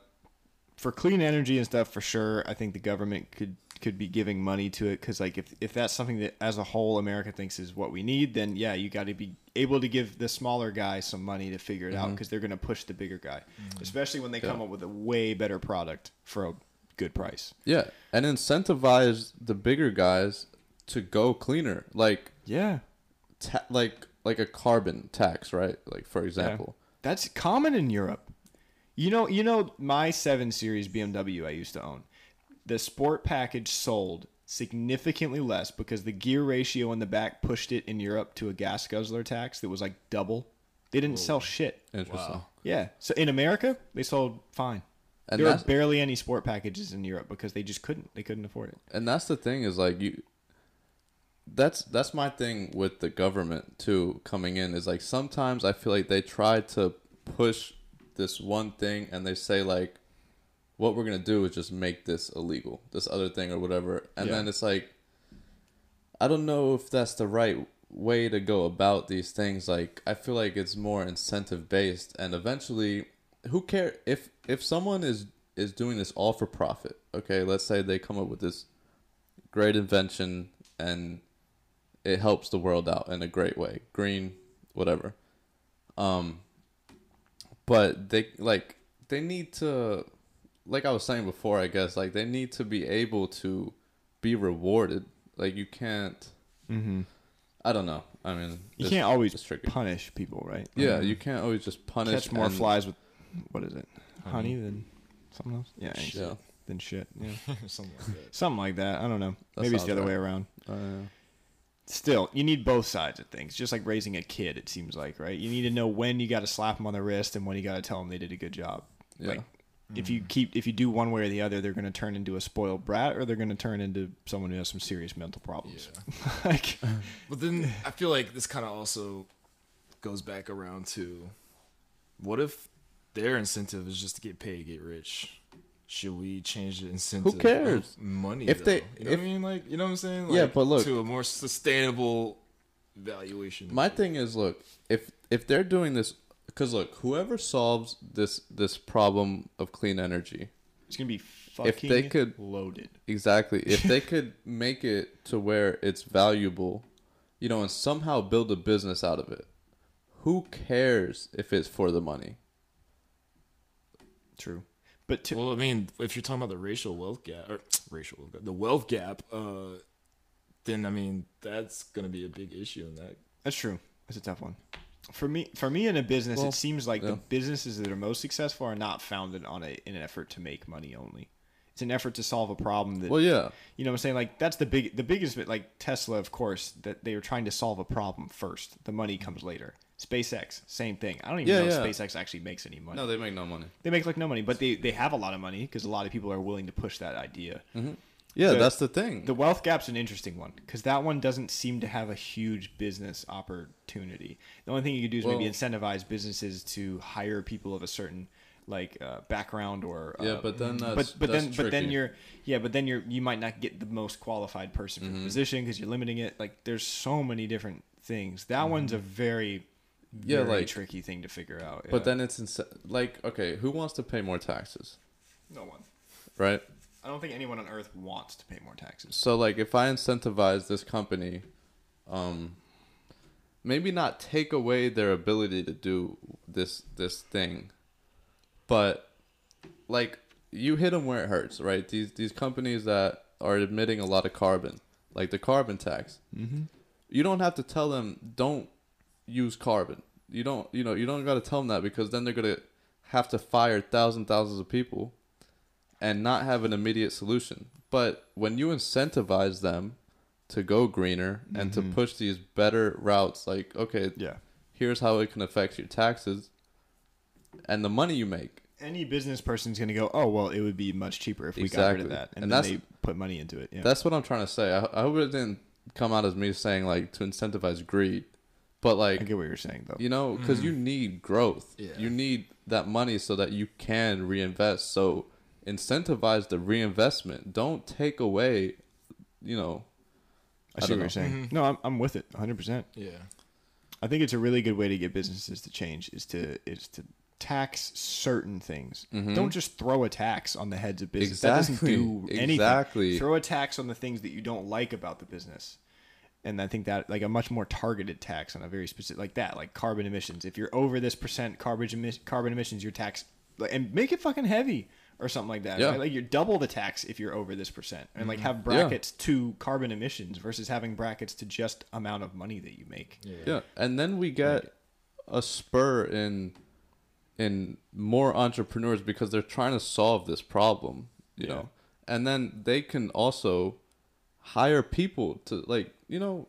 for clean energy and stuff, for sure, I think the government could could be giving money to it because like if if that's something that as a whole America thinks is what we need, then yeah, you got to be able to give the smaller guy some money to figure it out because they're going to push the bigger guy, especially when they come Mm-hmm. Up with a way better product for a good price. Yeah, and incentivize the bigger guys to go cleaner, like Yeah, ta- like like a carbon tax, right? Like for example. That's common in Europe. You know, you know my 7 Series BMW I used to own. The sport package sold significantly less because the gear ratio in the back pushed it in Europe to a gas guzzler tax that was like double. They didn't sell shit. Interesting. Wow. Yeah. So in America, they sold fine. And there were that's barely any sport packages in Europe because they just couldn't. They couldn't afford it. and that's the thing is like you. That's that's my thing with the government too coming in is like sometimes I feel like they try to push this one thing and they say like what we're gonna do is just make this illegal, this other thing or whatever, and Yeah. then it's like I don't know if that's the right way to go about these things. Like I feel like it's more incentive based, and eventually, who care if if someone is is doing this all for profit? Okay, let's say they come up with this great invention and it helps the world out in a great way, green, whatever. Um, but they like they need to, like I was saying before, I guess like they need to be able to be rewarded. Like you can't. Mm-hmm. I don't know. I mean, You can't always punish people, right? Yeah, you can't always just punish catch more and- flies with what is it? Honey than something else? Yeah, ain't Yeah. shit. Than shit. Yeah. something like that. Something like that. I don't know. That Maybe it's the other right. way around. Uh, Still, you need both sides of things. Just like raising a kid, it seems like, right? You need to know when you got to slap them on the wrist and when you got to tell them they did a good job. yeah. Like, if you keep, if you do one way or the other, they're going to turn into a spoiled brat, or they're going to turn into someone who has some serious mental problems. Yeah. like, But then I feel like this kind of also goes back around to what if their incentive is just to get paid, get rich? Should we change the incentive? of cares? Money. If If they- they, you know if- what I mean, like you know what I'm saying? Yeah, but look- to a more sustainable valuation. My thing is, look, if if they're doing this, because look, whoever solves this this problem of clean energy, it's going to be fucking If they could- loaded. exactly, if they could make it to where it's valuable, you know, and somehow build a business out of it, who cares if it's for the money? True. But to, well, I mean, if you're talking about the racial wealth gap or racial wealth gap, the wealth gap, uh, then I mean that's gonna be a big issue in that. That's true. That's a tough one. For me, for me in a business, Well, it seems like the businesses that are most successful are not founded on a in an effort to make money only. It's an effort to solve a problem that Well, yeah, you know. what I'm saying like that's the big the biggest bit. Like Tesla, of course, that they were trying to solve a problem first. The money comes later. SpaceX, same thing. I don't even Yeah, know yeah. if SpaceX actually makes any money. no, they make no money. They make like no money, but they, they have a lot of money because a lot of people are willing to push that idea. Mm-hmm. Yeah, The- that's the thing. The wealth gap's an interesting one because that one doesn't seem to have a huge business opportunity. The only thing you could do is maybe incentivize businesses to hire people of a certain like uh, background or uh, yeah, but then that's but but that's then but then you're yeah but then you're you might not get the most qualified person for Mm-hmm. the position because you're limiting it like there's so many different things that one's a very Mm-hmm. Yeah, very like- tricky thing to figure out But then it's ins- like okay, who wants to pay more taxes, no one right? I don't think anyone on earth wants to pay more taxes So like if I incentivize this company, um, maybe not take away their ability to do this this thing, but like you hit them where it hurts, right? These these companies that are emitting a lot of carbon, like the carbon tax, mm-hmm. you don't have to tell them don't use carbon. You don't you know you don't got to tell them that because then they're gonna have to fire thousands thousands of people and not have an immediate solution. But when you incentivize them to go greener and to Mhm. push these better routes, like okay, yeah here's how it can affect your taxes and the money you make. any business person's going to go, oh well, it would be much cheaper if we got rid of that, and, And then that's- they put money into it. Yeah. That's what I'm trying to say. I, I hope it didn't come out as me saying like to incentivize greed, but like I get what you're saying though. You know, because you need growth. Yeah. You need that money so that you can reinvest. So incentivize the reinvestment. Don't take away, you know. I I see don't what you're know. saying. No, I'm, I'm with it 100. percent Yeah. I think it's a really good way to get businesses to change is to is to tax certain things. Mhm. Don't just throw a tax on the heads of business. That Exactly. doesn't do anything. Exactly. Throw a tax on the things that you don't like about the business. And I think that like a much more targeted tax on a very specific like that, like carbon emissions. If you're over this percent carbon emis- carbon emissions, your tax like, and make it fucking heavy or something like that. Yeah. right? Like you double the tax if you're over this percent, and like mm-hmm. have brackets to carbon emissions versus having brackets to just amount of money that you make. Yeah. Yeah, and then we get a spur in in more entrepreneurs because they're trying to solve this problem, you Yeah. know. And then they can also hire people to like, you know,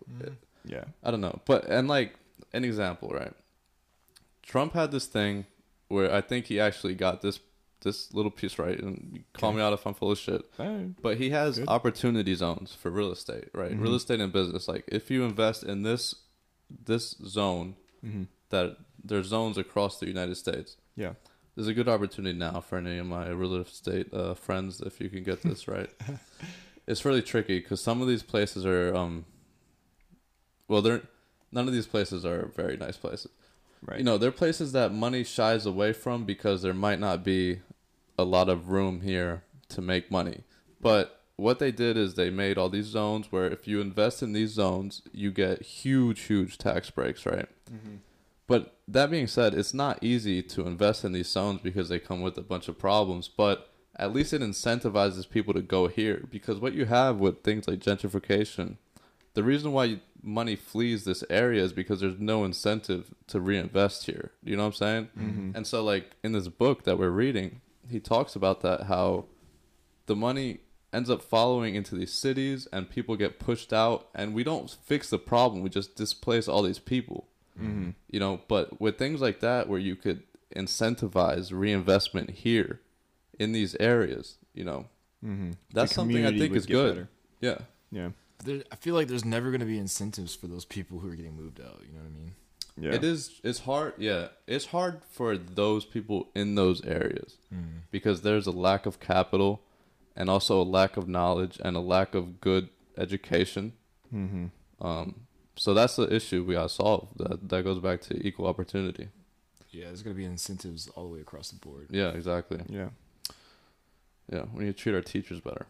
Yeah. I don't know, but and like an example, right? Trump had this thing where I think he actually got this this little piece right, and call Okay. me out if I'm full of shit. But he has Good. opportunity zones for real estate, right? Mhm. Real estate and business. Like if you invest in this this zone, Mm-hmm. that there's zones across the United States. Yeah. There's a good opportunity now for any of my real estate uh, friends if you can get this right. it's really tricky because some of these places are, um, well, they're none of these places are very nice places. Right. You know, they're places that money shies away from because there might not be a lot of room here to make money. But what they did is they made all these zones where if you invest in these zones, you get huge, huge tax breaks, right? Mm-hmm. But that being said, it's not easy to invest in these zones because they come with a bunch of problems. But at least it incentivizes people to go here because what you have with things like gentrification, the reason why money flees this area is because there's no incentive to reinvest here. You know what I'm saying? Mm-hmm. And so, like in this book that we're reading, he talks about that how the money ends up following into these cities and people get pushed out, and we don't fix the problem. We just displace all these people Mm-hmm. you know but with things like that where you could incentivize reinvestment here in these areas you know Mm-hmm. That's something I think is good. yeah Yeah. There, I feel like there's never going to be incentives for those people who are getting moved out. You know what I mean? Yeah. it is it's hard yeah it's hard for those people in those areas because there's a lack of capital and also a lack of knowledge and a lack of good education Mm-hmm. um so that's the issue we gotta solve that that goes back to equal opportunity Yeah, there's going to be incentives all the way across the board. yeah exactly Yeah. Yeah we need to treat our teachers better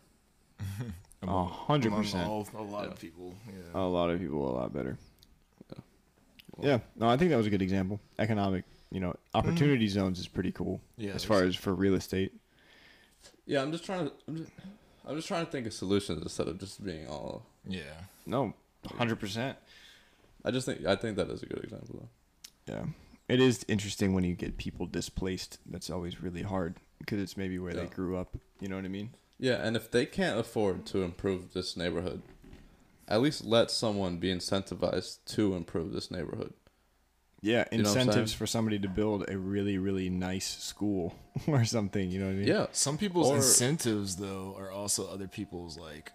A hundred percent. A lot Yeah. of people. Yeah. A lot of people a lot better. Yeah. Yeah. No, I think that was a good example. Economic, you know, opportunity mm-hmm. zones is pretty cool yeah. as far as for real estate. Yeah, I'm just trying to. I'm just, I'm just trying to think of solutions instead of just being all. Yeah. No, hundred percent. I just think I think that is a good example though. Yeah. It is interesting when you get people displaced. That's always really hard because it's maybe where they grew up. You know what I mean? Yeah, and if they can't afford to improve this neighborhood, at least let someone be incentivized to improve this neighborhood. Yeah, You know what I'm incentives for somebody to build a really really nice school or something. You know what I mean? Yeah. Some people's Or- incentives though are also other people's like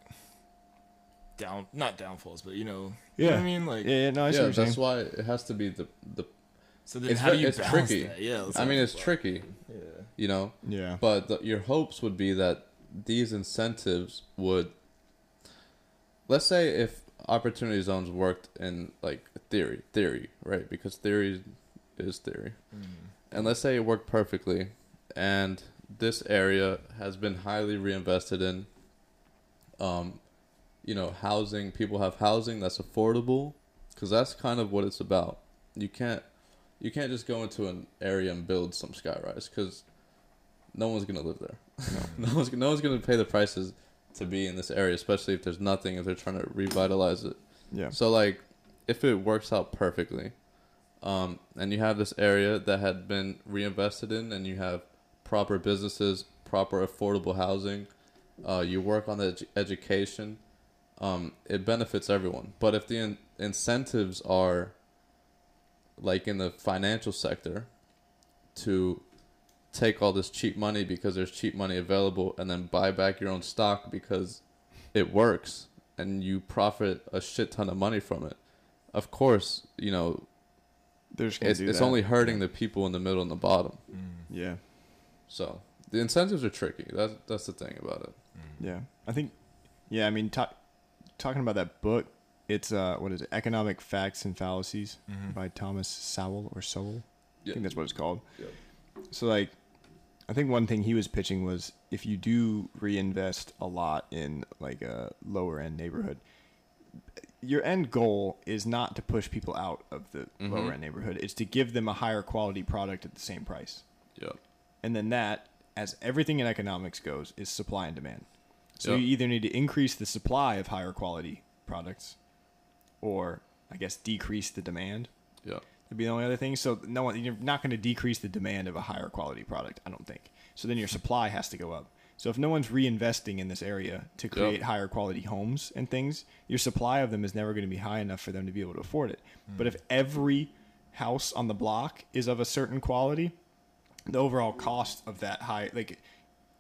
down not downfalls, but you know, you know Yeah. what I mean? Like Yeah, yeah no, I yeah, that's saying. why it has to be the the. So then It's how do you it's tricky. that? Yeah, I mean, it's tricky. Yeah. You know, Yeah. but the, your hopes would be that these incentives would. Let's say if opportunity zones worked in like theory, theory, right? Because theory is theory. And let's say it worked perfectly, and this area has been highly reinvested in. Um, you know, housing. People have housing that's affordable, because that's kind of what it's about. You can't, you can't just go into an area and build some skyrise, because no one's gonna live there. no one's no one's gonna pay the prices to be in this area, especially if there's nothing. If they're trying to revitalize it. Yeah. So like, if it works out perfectly, um, and you have this area that had been reinvested in, and you have proper businesses, proper affordable housing, uh, you work on the edu- education, um, it benefits everyone. But if the in- incentives are like in the financial sector to take all this cheap money because there's cheap money available and then buy back your own stock because it works and you profit a shit ton of money from it. Of course, you know, They're just gonna it's, do it's that. only hurting the people in the middle and the bottom. Mm. Yeah. So the incentives are tricky. That's that's the thing about it. Mm. Yeah, I think. Yeah, I mean, ta- talking about that book, it's uh, what is it? Economic Facts and Fallacies by Thomas Sowell or Sowell. I think that's what it's called. Yep. So like, I think one thing he was pitching was if you do reinvest a lot in like a lower end neighborhood, your end goal is not to push people out of the Mhm. lower end neighborhood. It's to give them a higher quality product at the same price. Yeah. And then that, as everything in economics goes, is supply and demand. So Yep. you either need to increase the supply of higher quality products, or I guess decrease the demand. Yeah. That'd be the only other thing. So no one, you're not going to decrease the demand of a higher quality product. I don't think. So then your supply has to go up. So if no one's reinvesting in this area to create higher quality homes and things, your supply of them is never going to be high enough for them to be able to afford it. Hmm. But if every house on the block is of a certain quality, the overall cost of that high like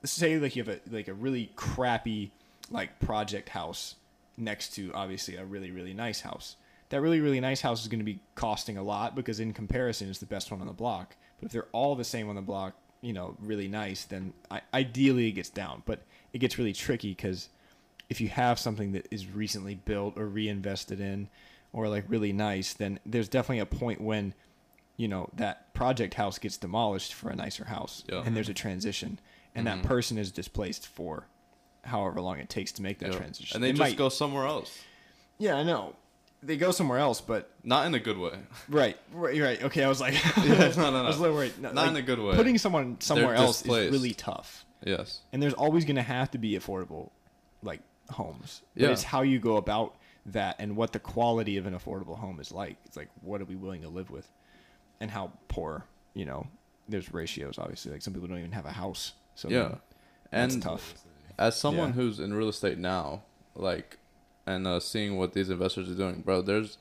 say like you have a like a really crappy like project house next to obviously a really really nice house that really really nice house is going to be costing a lot because in comparison it's the best one on the block but if they're all the same on the block you know really nice then I, ideally it gets down but it gets really tricky because if you have something that is recently built or reinvested in or like really nice then there's definitely a point when you know that project house gets demolished for a nicer house Yeah. and there's a transition and Mhm. that person is displaced for however long it takes to make that Yeah. transition And they It just might- go somewhere else. yeah i know they go somewhere else but Not in a good way. right right right okay i was like Yeah, no, no, i was a no. little worried No, Not like, in a good way. putting someone somewhere else is really tough Yes. and there's always going to have to be affordable like homes but Yeah. it's how you go about that and what the quality of an affordable home is like it's like what are we willing to live with and how poor you know there's ratios obviously like some people don't even have a house so Yeah. that's And tough as someone Yeah. who's in real estate now, like, and uh, seeing what these investors are doing, bro, there's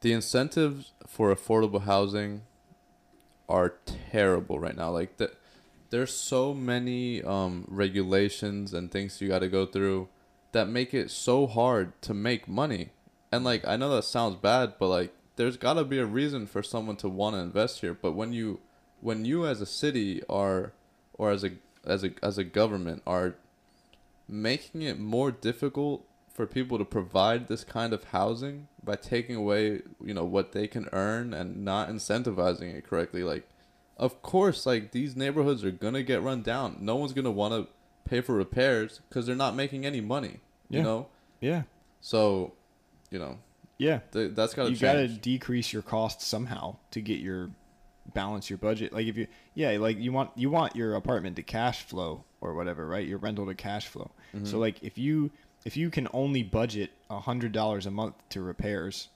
the incentives for affordable housing are terrible right now. Like, the, there's so many um, regulations and things you got to go through that make it so hard to make money. And like, I know that sounds bad, but like, there's got to be a reason for someone to want to invest here. But when you, when you as a city are, or as a as a as a government are making it more difficult for people to provide this kind of housing by taking away you know what they can earn and not incentivizing it correctly. Like of course like these neighborhoods are gonna get run down. No one's gonna want to pay for repairs because they're not making any money you Yeah. know? Yeah. So you know yeah. th- that's gotta you change. got to decrease your costs somehow to get your balance your budget. Like if you yeah like you want you want your apartment to cash flow or whatever right your rental to cash flow Mm-hmm. so like if you if you can only budget a hundred dollars a month to repairs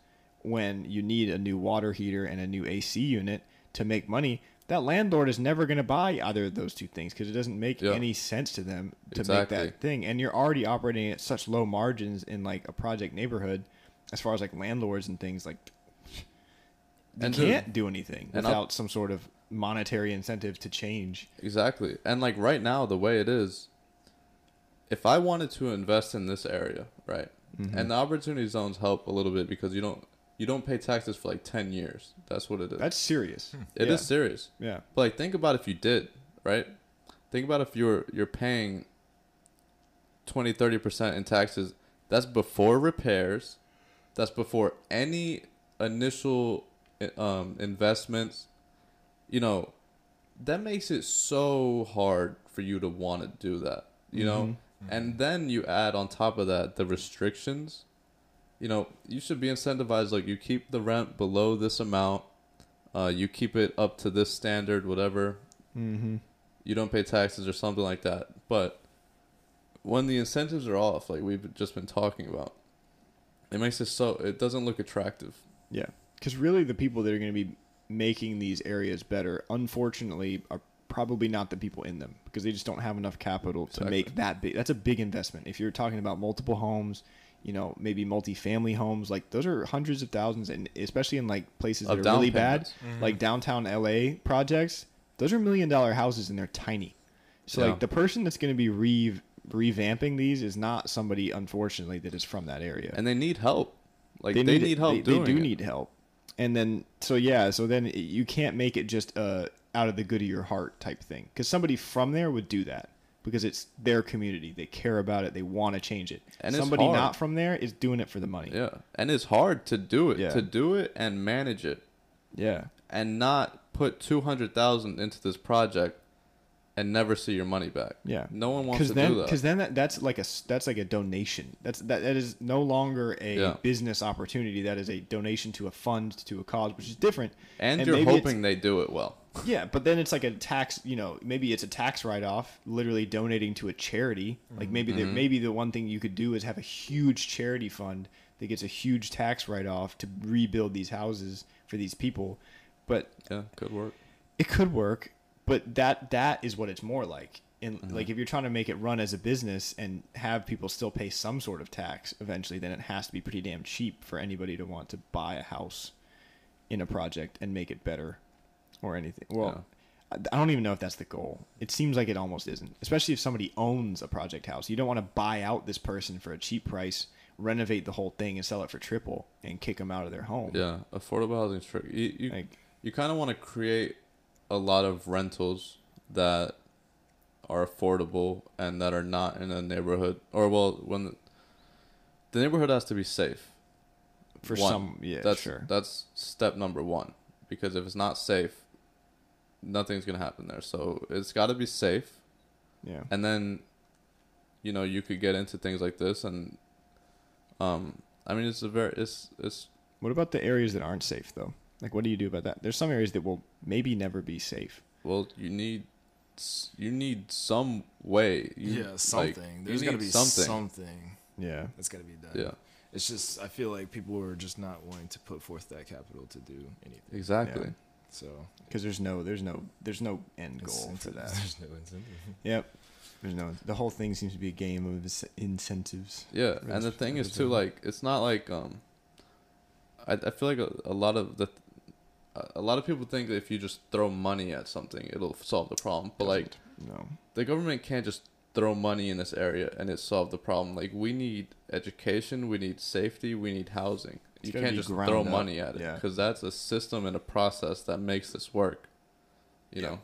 when you need a new water heater and a new ac unit to make money that landlord is never going to buy either of those two things because it doesn't make Yeah. any sense to them to Exactly. make that thing and you're already operating at such low margins in like a project neighborhood as far as like landlords and things like you And can't do anything without some sort of monetary incentive to change. Exactly. And like right now, the way it is, if I wanted to invest in this area, right, Mm-hmm. and the opportunity zones help a little bit because you don't you don't pay taxes for like ten years. That's what it is. That's serious. It is yeah. serious. Yeah. But like, think about if you did, right? Think about if you're you're paying 20, 30 percent in taxes. That's before repairs. That's before any initial um, investments. You know, that makes it so hard for you to want to do that. You know, and then you add on top of that the restrictions. You know, you should be incentivized. Like you keep the rent below this amount. Uh, you keep it up to this standard, whatever. Mm-hmm. You don't pay taxes or something like that. But when the incentives are off, like we've just been talking about, it makes it so it doesn't look attractive. Yeah, because really, the people that are going to be making these areas better, unfortunately, are probably not the people in them because they just don't have enough capital to make that big. That's a big investment. If you're talking about multiple homes, you know, maybe multi-family homes, like those are hundreds of thousands, and especially in like places Of that are really payments. bad, like downtown LA projects. Those are million-dollar houses, and they're tiny. So Yeah. like the person that's going to be re revamping these is not somebody, unfortunately, that is from that area And they need help. Like they, need, help They, doing they do it. need help, and then so yeah, so then you can't make it just uh out of the good of your heart type thing because somebody from there would do that because it's their community. They care about it. They want to change it. And somebody not from there is doing it for the money. Yeah, and it's hard to do it. Yeah. To do it and manage it, Yeah. and not put two hundred thousand into this project, and never see your money back. Yeah. no one wants to then, do that. because then that, that's like a that's like a donation. That's that that is no longer a Yeah. business opportunity. That is a donation to a fund to a cause, which is different. and, you're hoping they do it well. Yeah, but then it's like a tax. You know, maybe it's a tax write-off, literally donating to a charity. Like maybe the, mm-hmm. maybe the one thing you could do is have a huge charity fund that gets a huge tax write-off to rebuild these houses for these people. But Yeah, could work. it could work, but that that is what it's more like. And mm-hmm. like if you're trying to make it run as a business and have people still pay some sort of tax eventually, then it has to be pretty damn cheap for anybody to want to buy a house in a project and make it better or anything. Well, I I don't even know if that's the goal. It seems like it almost isn't, especially if somebody owns a project house. You don't want to buy out this person for a cheap price, renovate the whole thing, and sell it for triple and kick them out of their home. Yeah, affordable housing is tricky. You you, Like, you kind of want to create a lot of rentals that are affordable and that are not in a neighborhood or well when the, the neighborhood has to be safe for One, some, yeah, that's sure. that's step number one because if it's not safe nothing's gonna happen there so it's got to be safe Yeah. and then you know you could get into things like this and um i mean it's a very it's it's What about the areas that aren't safe though? Like, what do you do about that? There's some areas that will maybe never be safe. well you need you need some way you, yeah, something. you There's got to be something something. Yeah. that's got to be done. yeah It's just I feel like people are just not wanting to put forth that capital to do anything. exactly Yeah. So Because there's no, there's no, there's no end goal for that. There's no incentive. Yep. There's no. The whole thing seems to be a game of incentives. Yeah, and the thing is too, like it's not like um. I I feel like a, a lot of the, a- lot of people think that if you just throw money at something, it'll solve the problem. But like No. the government can't just throw money in this area and it solve the problem. Like we need education, we need safety, we need housing. It's you can't just throw up, money at it yeah. because that's a system and a process that makes this work. You Yeah. know.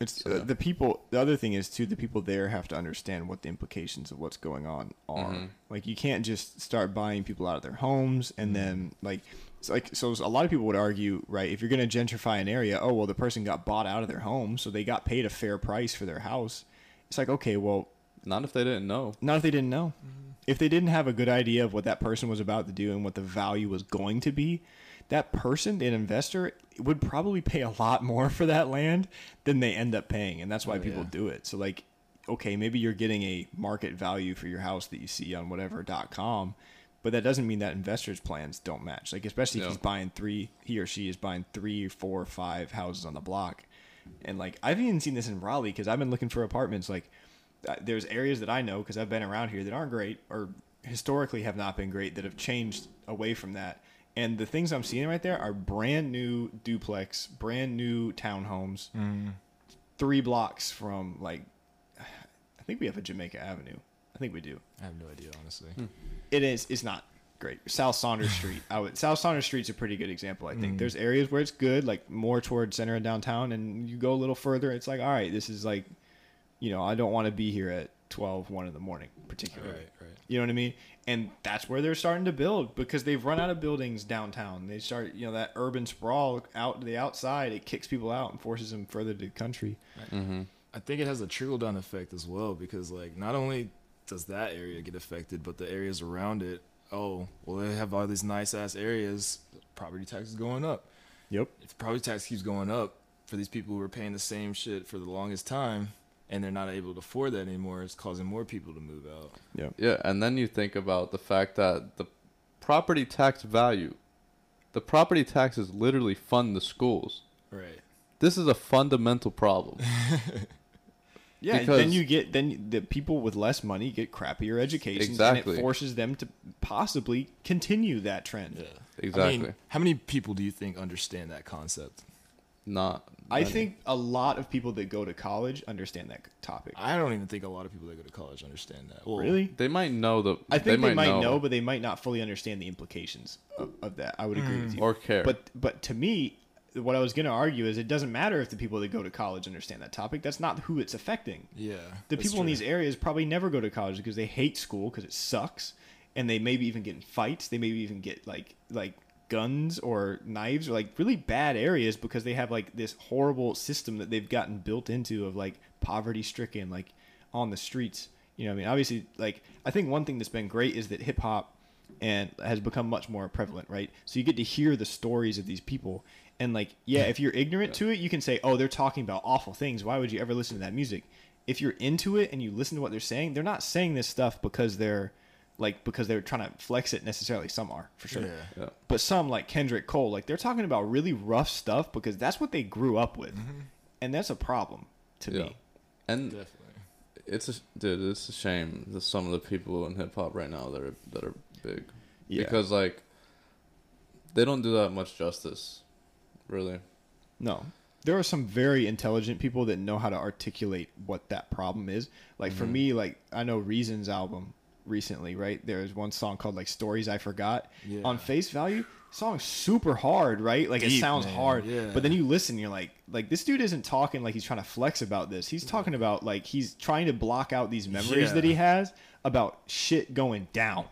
It's So, uh, yeah. the people. The other thing is too. The people there have to understand what the implications of what's going on are. Mhm. Like you can't just start buying people out of their homes and then like. It's like so a lot of people would argue right if you're going to gentrify an area oh well the person got bought out of their home so they got paid a fair price for their house it's like okay well Not if they didn't know. Not if they didn't know. Mm-hmm. If they didn't have a good idea of what that person was about to do and what the value was going to be, that person, an investor, would probably pay a lot more for that land than they end up paying. And that's why Oh, people yeah. do it. So, like, okay, maybe you're getting a market value for your house that you see on whatever.com, but that doesn't mean that investors' plans don't match. Like, especially if Yeah. he's buying three, he or she is buying three, four, five houses on the block. And, like, I've even seen this in Raleigh because I've been looking for apartments. Like, uh, there's areas that I know because I've been around here that aren't great or historically have not been great that have changed away from that. And the things I'm seeing right there are brand new duplex, brand new townhomes, Mm-hmm. three blocks from like, I think we have a Jamaica Avenue. I think we do. I have no idea, honestly. It is. It's not great. South Saunders Street. I would. South Saunders Street's a pretty good example. I think there's areas where it's good, like more towards center and downtown, and you go a little further, it's like, all right, this is like, you know, I don't want to be here at 12, 1 in the morning, particularly. Right, right. You know what I mean? And that's where they're starting to build because they've run out of buildings downtown. They start, you know, that urban sprawl out to the outside. It kicks people out and forces them further to the country. Mm-hmm. I think it has a trickle down effect as well because like not only does that area get affected, but the areas around it. Oh, well, they have all these nice ass areas. Property tax is going up. Yep. If property tax keeps going up for these people who are paying the same shit for the longest time, and they're not able to afford that anymore, it's causing more people to move out. Yep. Yeah, and then you think about the fact that the property tax value, the property taxes literally fund the schools. Right. This is a fundamental problem. Yeah, Because- then you get then the people with less money get crappier educations, and it forces them to possibly continue that trend. Yeah. Exactly. I mean, how many people do you think understand that concept? Not. I many. think a lot of people that go to college understand that topic. I don't even think a lot of people that go to college understand that. Well, really? they might know the. I think they, might, know. know, but they might not fully understand the implications of, of that. I would agree mm. with you. or care. But but to me, what I was going to argue is it doesn't matter if the people that go to college understand that topic. That's not who it's affecting. Yeah. The people in these areas probably never go to college because they hate school because it sucks, and they maybe even get in fights. They maybe even get like like guns or knives or like really bad areas because they have like this horrible system that they've gotten built into of like poverty stricken like on the streets. You know, I mean, obviously, like I think one thing that's been great is that hip hop and has become much more prevalent, right? So you get to hear the stories of these people. And like, yeah, if you're ignorant to it, you can say, "Oh, they're talking about awful things. Why would you ever listen to that music?" If you're into it and you listen to what they're saying, they're not saying this stuff because they're like because they're trying to flex it necessarily. Some are for sure, Yeah. yeah. but some like Kendrick Cole, like they're talking about really rough stuff because that's what they grew up with, mm-hmm. and that's a problem to Yeah. me. And Definitely. it's a dude. It's a shame that some of the people in hip hop right now that are that are big Yeah. because like they don't do that much justice, really. No. There are some very intelligent people that know how to articulate what that problem is. Like for mm-hmm. me, like I know Reason's album recently, right? There's one song called like Stories I Forgot. Yeah. On face value, song's super hard, right? Like it sounds man. hard. Yeah. But then you listen, you're like like this dude isn't talking like he's trying to flex about this. He's talking about like he's trying to block out these memories Yeah. that he has about shit going down.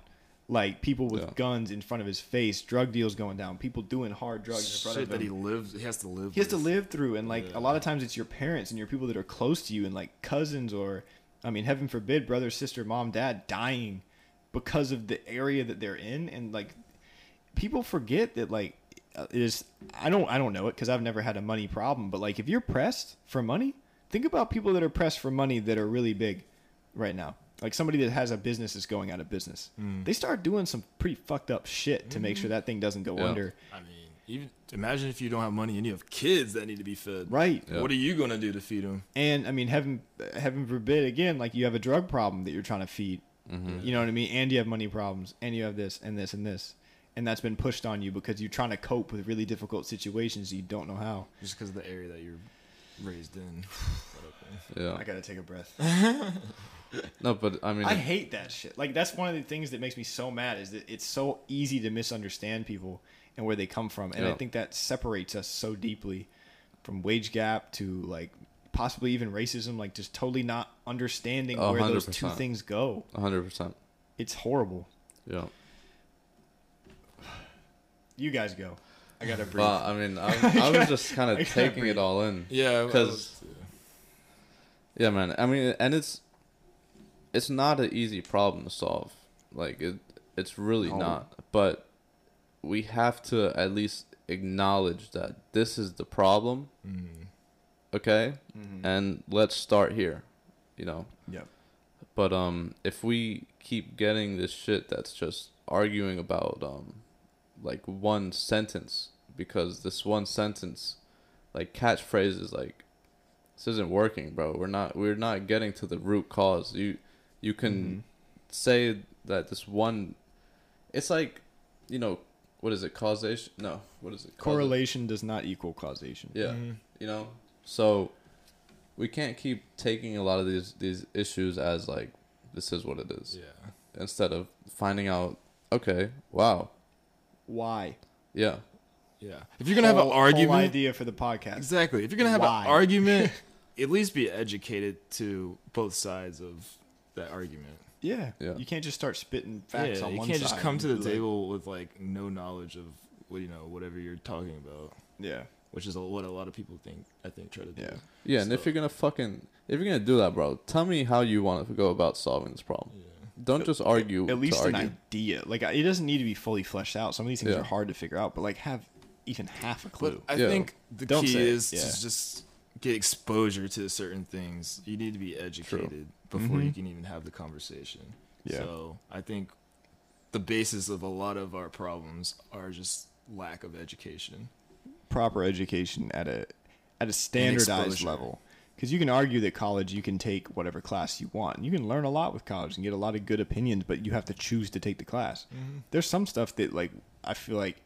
Like people with Yeah. guns in front of his face, drug deals going down, people doing hard drugs in front Shit of that he lives, he has to live. he has to live through and like Yeah. a lot of times it's your parents and your people that are close to you and like cousins or i mean heaven forbid brother sister mom dad dying because of the area that they're in and like people forget that like uh, it is i don't i don't know it because i've never had a money problem but like if you're pressed for money think about people that are pressed for money that are really big right now like somebody that has a business that's going out of business mm. they start doing some pretty fucked up shit to make sure mm-hmm. that thing doesn't go Yeah. under I mean, even imagine if you don't have money and you have kids that need to be fed. right Yeah. What are you gonna do to feed them? And I mean, heaven, heaven forbid, again, like you have a drug problem that you're trying to feed. Mm-hmm. You know what I mean? And you have money problems, and you have this and this and this, and that's been pushed on you because you're trying to cope with really difficult situations you don't know how. Just because of the area that you're raised in. Yeah. I gotta take a breath. No, but I mean, I hate that shit. Like that's one of the things that makes me so mad is that it's so easy to misunderstand people and where they come from, and I think that separates us so deeply from wage gap to like possibly even racism. Like just totally not understanding A where hundred those two things go. hundred percent. It's horrible. Yeah. You guys go. I gotta breathe. Well, I mean, I, I was just kind of taking breathe. it all in. Yeah, because. Yeah, man. I mean, and it's it's not an easy problem to solve. Like it, it's really No. not. But we have to at least acknowledge that this is the problem. Mm. Okay, Mhm. and let's start here. You know. Yep. But um, if we keep getting this shit that's just arguing about um, like one sentence because this one sentence, like catchphrases, like this isn't working, bro. We're not we're not getting to the root cause. You you can Mhm. say that this one, it's like, you know, what is it? Causation? No. What is it? Causa- Correlation does not equal causation. Yeah. You know, so we can't keep taking a lot of these these issues as like this is what it is Yeah. instead of finding out. Okay. Wow. Why? Yeah. Yeah. If you're gonna have an Whole- whole argument, idea for the podcast. exactly. If you're gonna have Why? an argument, at least be educated to both sides of that argument. Yeah. Yeah. You can't just start spitting facts yeah, on you one can't just side come to the be like- table with like no knowledge of what you know whatever you're talking about, Yeah. which is a- what a lot of people think. I think try to do. Yeah. Yeah. And if So- you're gonna fucking if you're gonna do that, bro, tell me how you want to go about solving this problem. Yeah. Don't just argue. At least to an argue. idea. Like it doesn't need to be fully fleshed out. Some of these things Yeah. are hard to figure out, but like have even half a clue. But I Yeah. think the Don't key say it, is yeah. to just get exposure to certain things. You need to be educated before you Mhm. can even have the conversation. Yeah. So I think the basis of a lot of our problems are just lack of education. proper education at a at a standardized level. Because you can argue that college, you can take whatever class you want. You can learn a lot with college and get a lot of good opinions, but you have to choose to take the class. There's some stuff that like I feel like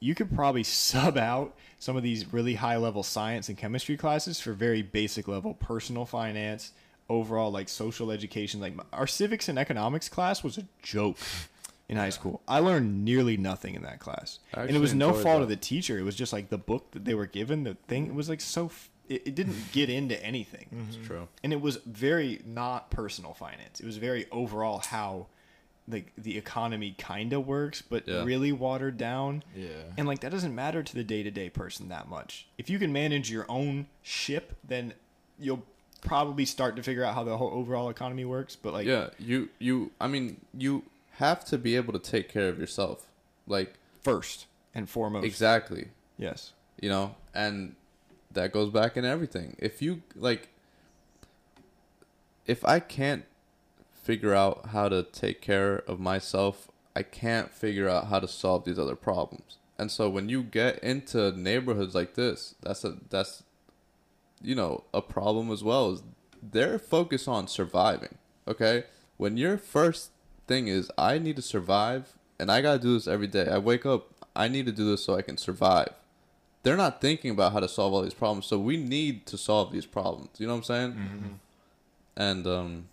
you could probably sub out some of these really high level science and chemistry classes for very basic level personal finance, overall like social education. Like our civics and economics class was a joke in high school. I learned nearly nothing in that class, and it was no fault that. of the teacher. It was just like the book that they were given. The thing it was like so. F- it, it didn't get into anything mm-hmm. It's true. and it was very not personal finance. It was very overall how like the economy kind of works, but Yeah. really watered down. Yeah. And like that doesn't matter to the day to day person that much. If you can manage your own ship, then you'll probably start to figure out how the whole overall economy works. But like, yeah. You you. I mean, you have to be able to take care of yourself. Like first and foremost, exactly. yes, you know and that goes back in everything if you like if i can't figure out how to take care of myself i can't figure out how to solve these other problems and so when you get into neighborhoods like this that's a that's you know a problem as well is they're focused on surviving okay when your first thing is i need to survive and i gotta do this every day i wake up i need to do this so i can survive they're not thinking about how to solve all these problems. So we need to solve these problems. You know what I'm saying? Mm-hmm. And um,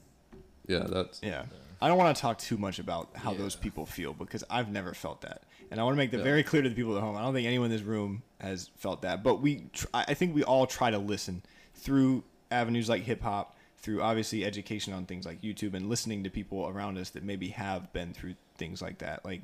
yeah, that's yeah. I don't want to talk too much about how Yeah. those people feel because I've never felt that, and I want to make that Yeah. very clear to the people at home. I don't think anyone in this room has felt that, but we, tr- I think we all try to listen through avenues like hip hop, through obviously education on things like YouTube, and listening to people around us that maybe have been through things like that. Like,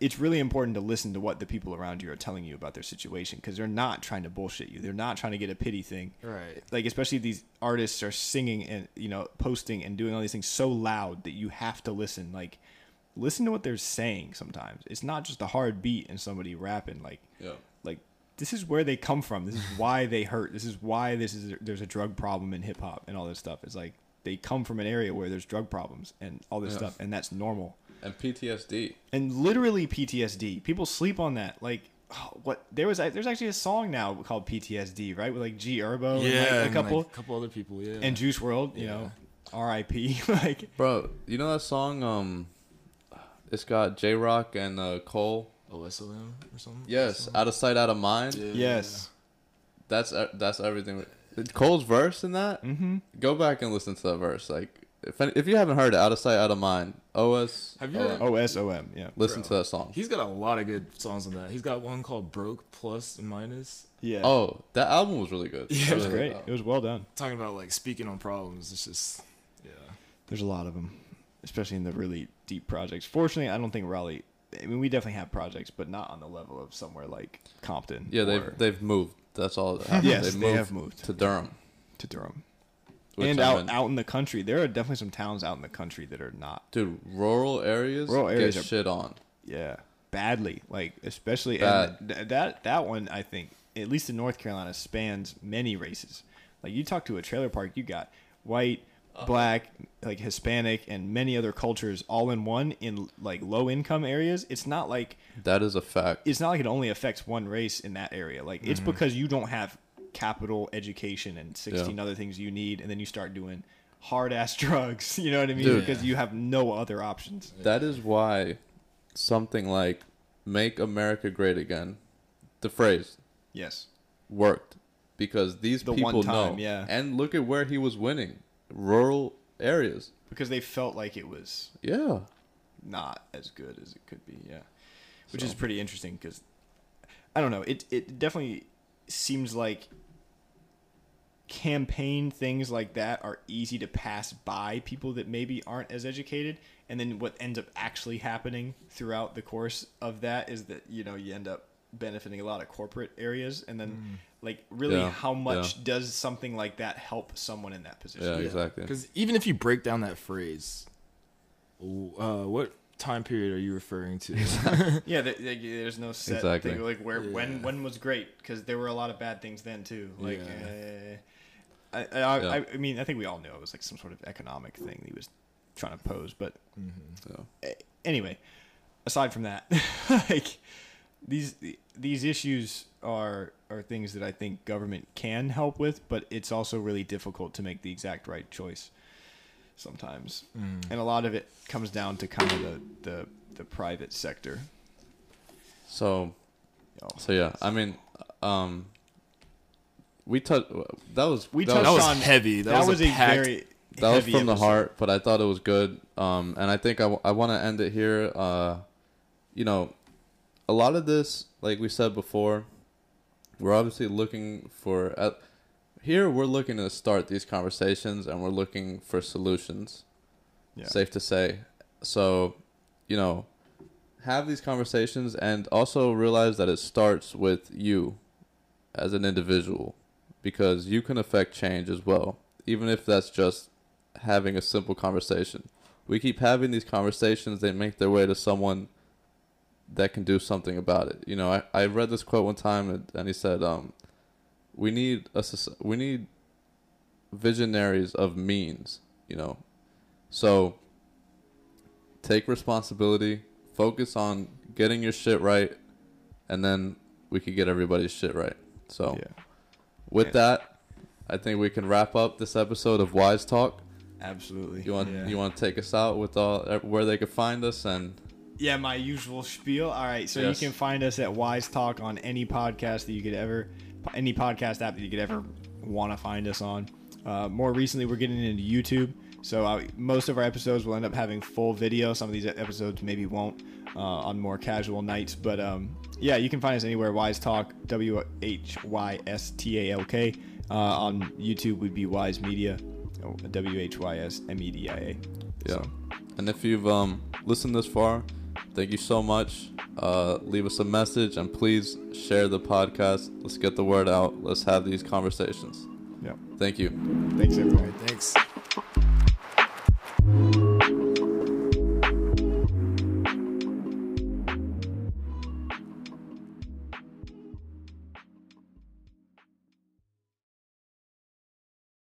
it's really important to listen to what the people around you are telling you about their situation because they're not trying to bullshit you. They're not trying to get a pity thing Right. like especially if these artists are singing and you know posting and doing all these things so loud that you have to listen like listen to what they're saying sometimes it's not just a hard beat and somebody rapping like yeah. This is where they come from this is why they hurt this is why this is there's a drug problem in hip hop and all this stuff it's like they come from an area where there's drug problems and all this stuff and that's normal And PTSD. and literally PTSD. People sleep on that. Like, oh, what there was there's actually a song now called PTSD, right? With like G Herbo yeah. and like, a couple like, a couple other people. Yeah. and Juice WRLD, you Yeah. know, R.I.P. like, Bro, you know that song? Um, it's got Jay Rock and uh, Cole. OSLM or something. Yes, out of sight, out of mind. Yeah. yes, That's e- that's everything. Cole's verse in that. mm-hmm. Go back and listen to that verse. Like, if if you haven't heard it, out of sight, out of mind. OS. Have you heard- O S O M, yeah, Listen Bro. to that song. He's got a lot of good songs on that. He's got one called "Broke Plus and Minus," yeah. Oh, that album was really good. Yeah, it was really great. It was well done. talking about like speaking on problems. It's just, yeah. There's a lot of them, especially in the really deep projects. Fortunately, I don't think Raleigh. I mean, we definitely have projects, but not on the level of somewhere like Compton. Yeah, they've they've moved. That's all. That yes, they've they moved have moved to Durham. to Durham. which and out in- out in the country, there are definitely some towns out in the country that are not dude, rural areas, Rural areas get are- shit on. Yeah, badly. Like especially Bad. and th- that that one I think at least in North Carolina spans many races. Like you talk to a trailer park, you got white, black, like Hispanic, and many other cultures all in one in like low income areas. It's not like That is a fact. it's not like it only affects one race in that area. Like it's mm-hmm. because you don't have capital education and 16 Yeah. other things you need and then you start doing hard ass drugs, you know what I mean? Dude. Because you have no other options. That is why something like make America great again, the phrase Yes. worked because these The people time, know. yeah. And look at where he was winning. Rural areas. Because they felt like it was Yeah. not as good as it could be. Yeah, which is pretty interesting because I don't know. It it definitely seems like campaign things like that are easy to pass by people that maybe aren't as educated and then what ends up actually happening throughout the course of that is that you know you end up benefiting a lot of corporate areas and then mm. Like really Yeah, how much yeah. does something like that help someone in that position Yeah, exactly. Because even if you break down that phrase, uh, what time period are you referring to? Yeah, th- th- there's no set Exactly. thing like where when Yeah. when was great because there were a lot of bad things then too. Like, Yeah. uh, I, I, Yeah. I, I mean, I think we all knew it was like some sort of economic thing he was trying to pose. But So, uh, anyway, aside from that, like these these issues are are things that I think government can help with, but it's also really difficult to make the exact right choice sometimes, and a lot of it comes down to kind of the the, the private sector. so so yeah, I mean um we touched that was We that touched was on- heavy. That, That, was, was, a, a packed, very that was heavy from the heart, but I thought it was good. Um, and I think I, w- I want to end it here. Uh, you know, a lot of this, like we said before, we're obviously looking for. At, here, we're looking to start these conversations, and we're looking for solutions. Yeah. Safe to say. So, you know, have these conversations, and also realize that it starts with you, as an individual, because you can affect change as well, even if that's just having a simple conversation. We keep having these conversations, they make their way to someone that can do something about it. You know, I, I read this quote one time and, and he said, um, we need a we need visionaries of means, you know. So take responsibility, focus on getting your shit right, and then we could get everybody's shit right. So Yeah, with Yeah. that, I think we can wrap up this episode of Whys Talk. absolutely. You want yeah. you want to take us out with all where they could find us and Yeah, my usual spiel. All right, so Yes. you can find us at Whys Talk on any podcast that you could ever, any podcast app that you could ever want to find us on. Uh, more recently, we're getting into YouTube, so uh, most of our episodes will end up having full video. Some of these episodes maybe won't uh, on more casual nights, but um, yeah, you can find us anywhere. Whys Talk, W H Y S T A L K. Uh, on YouTube would be Whys Media, W H Y S M E D I A. yeah. And if you've um listened this far, Thank you so much. Uh, leave us a message and please share the podcast. Let's get the word out. Let's have these conversations. Yeah. Thank you. Thanks, everyone. Thanks.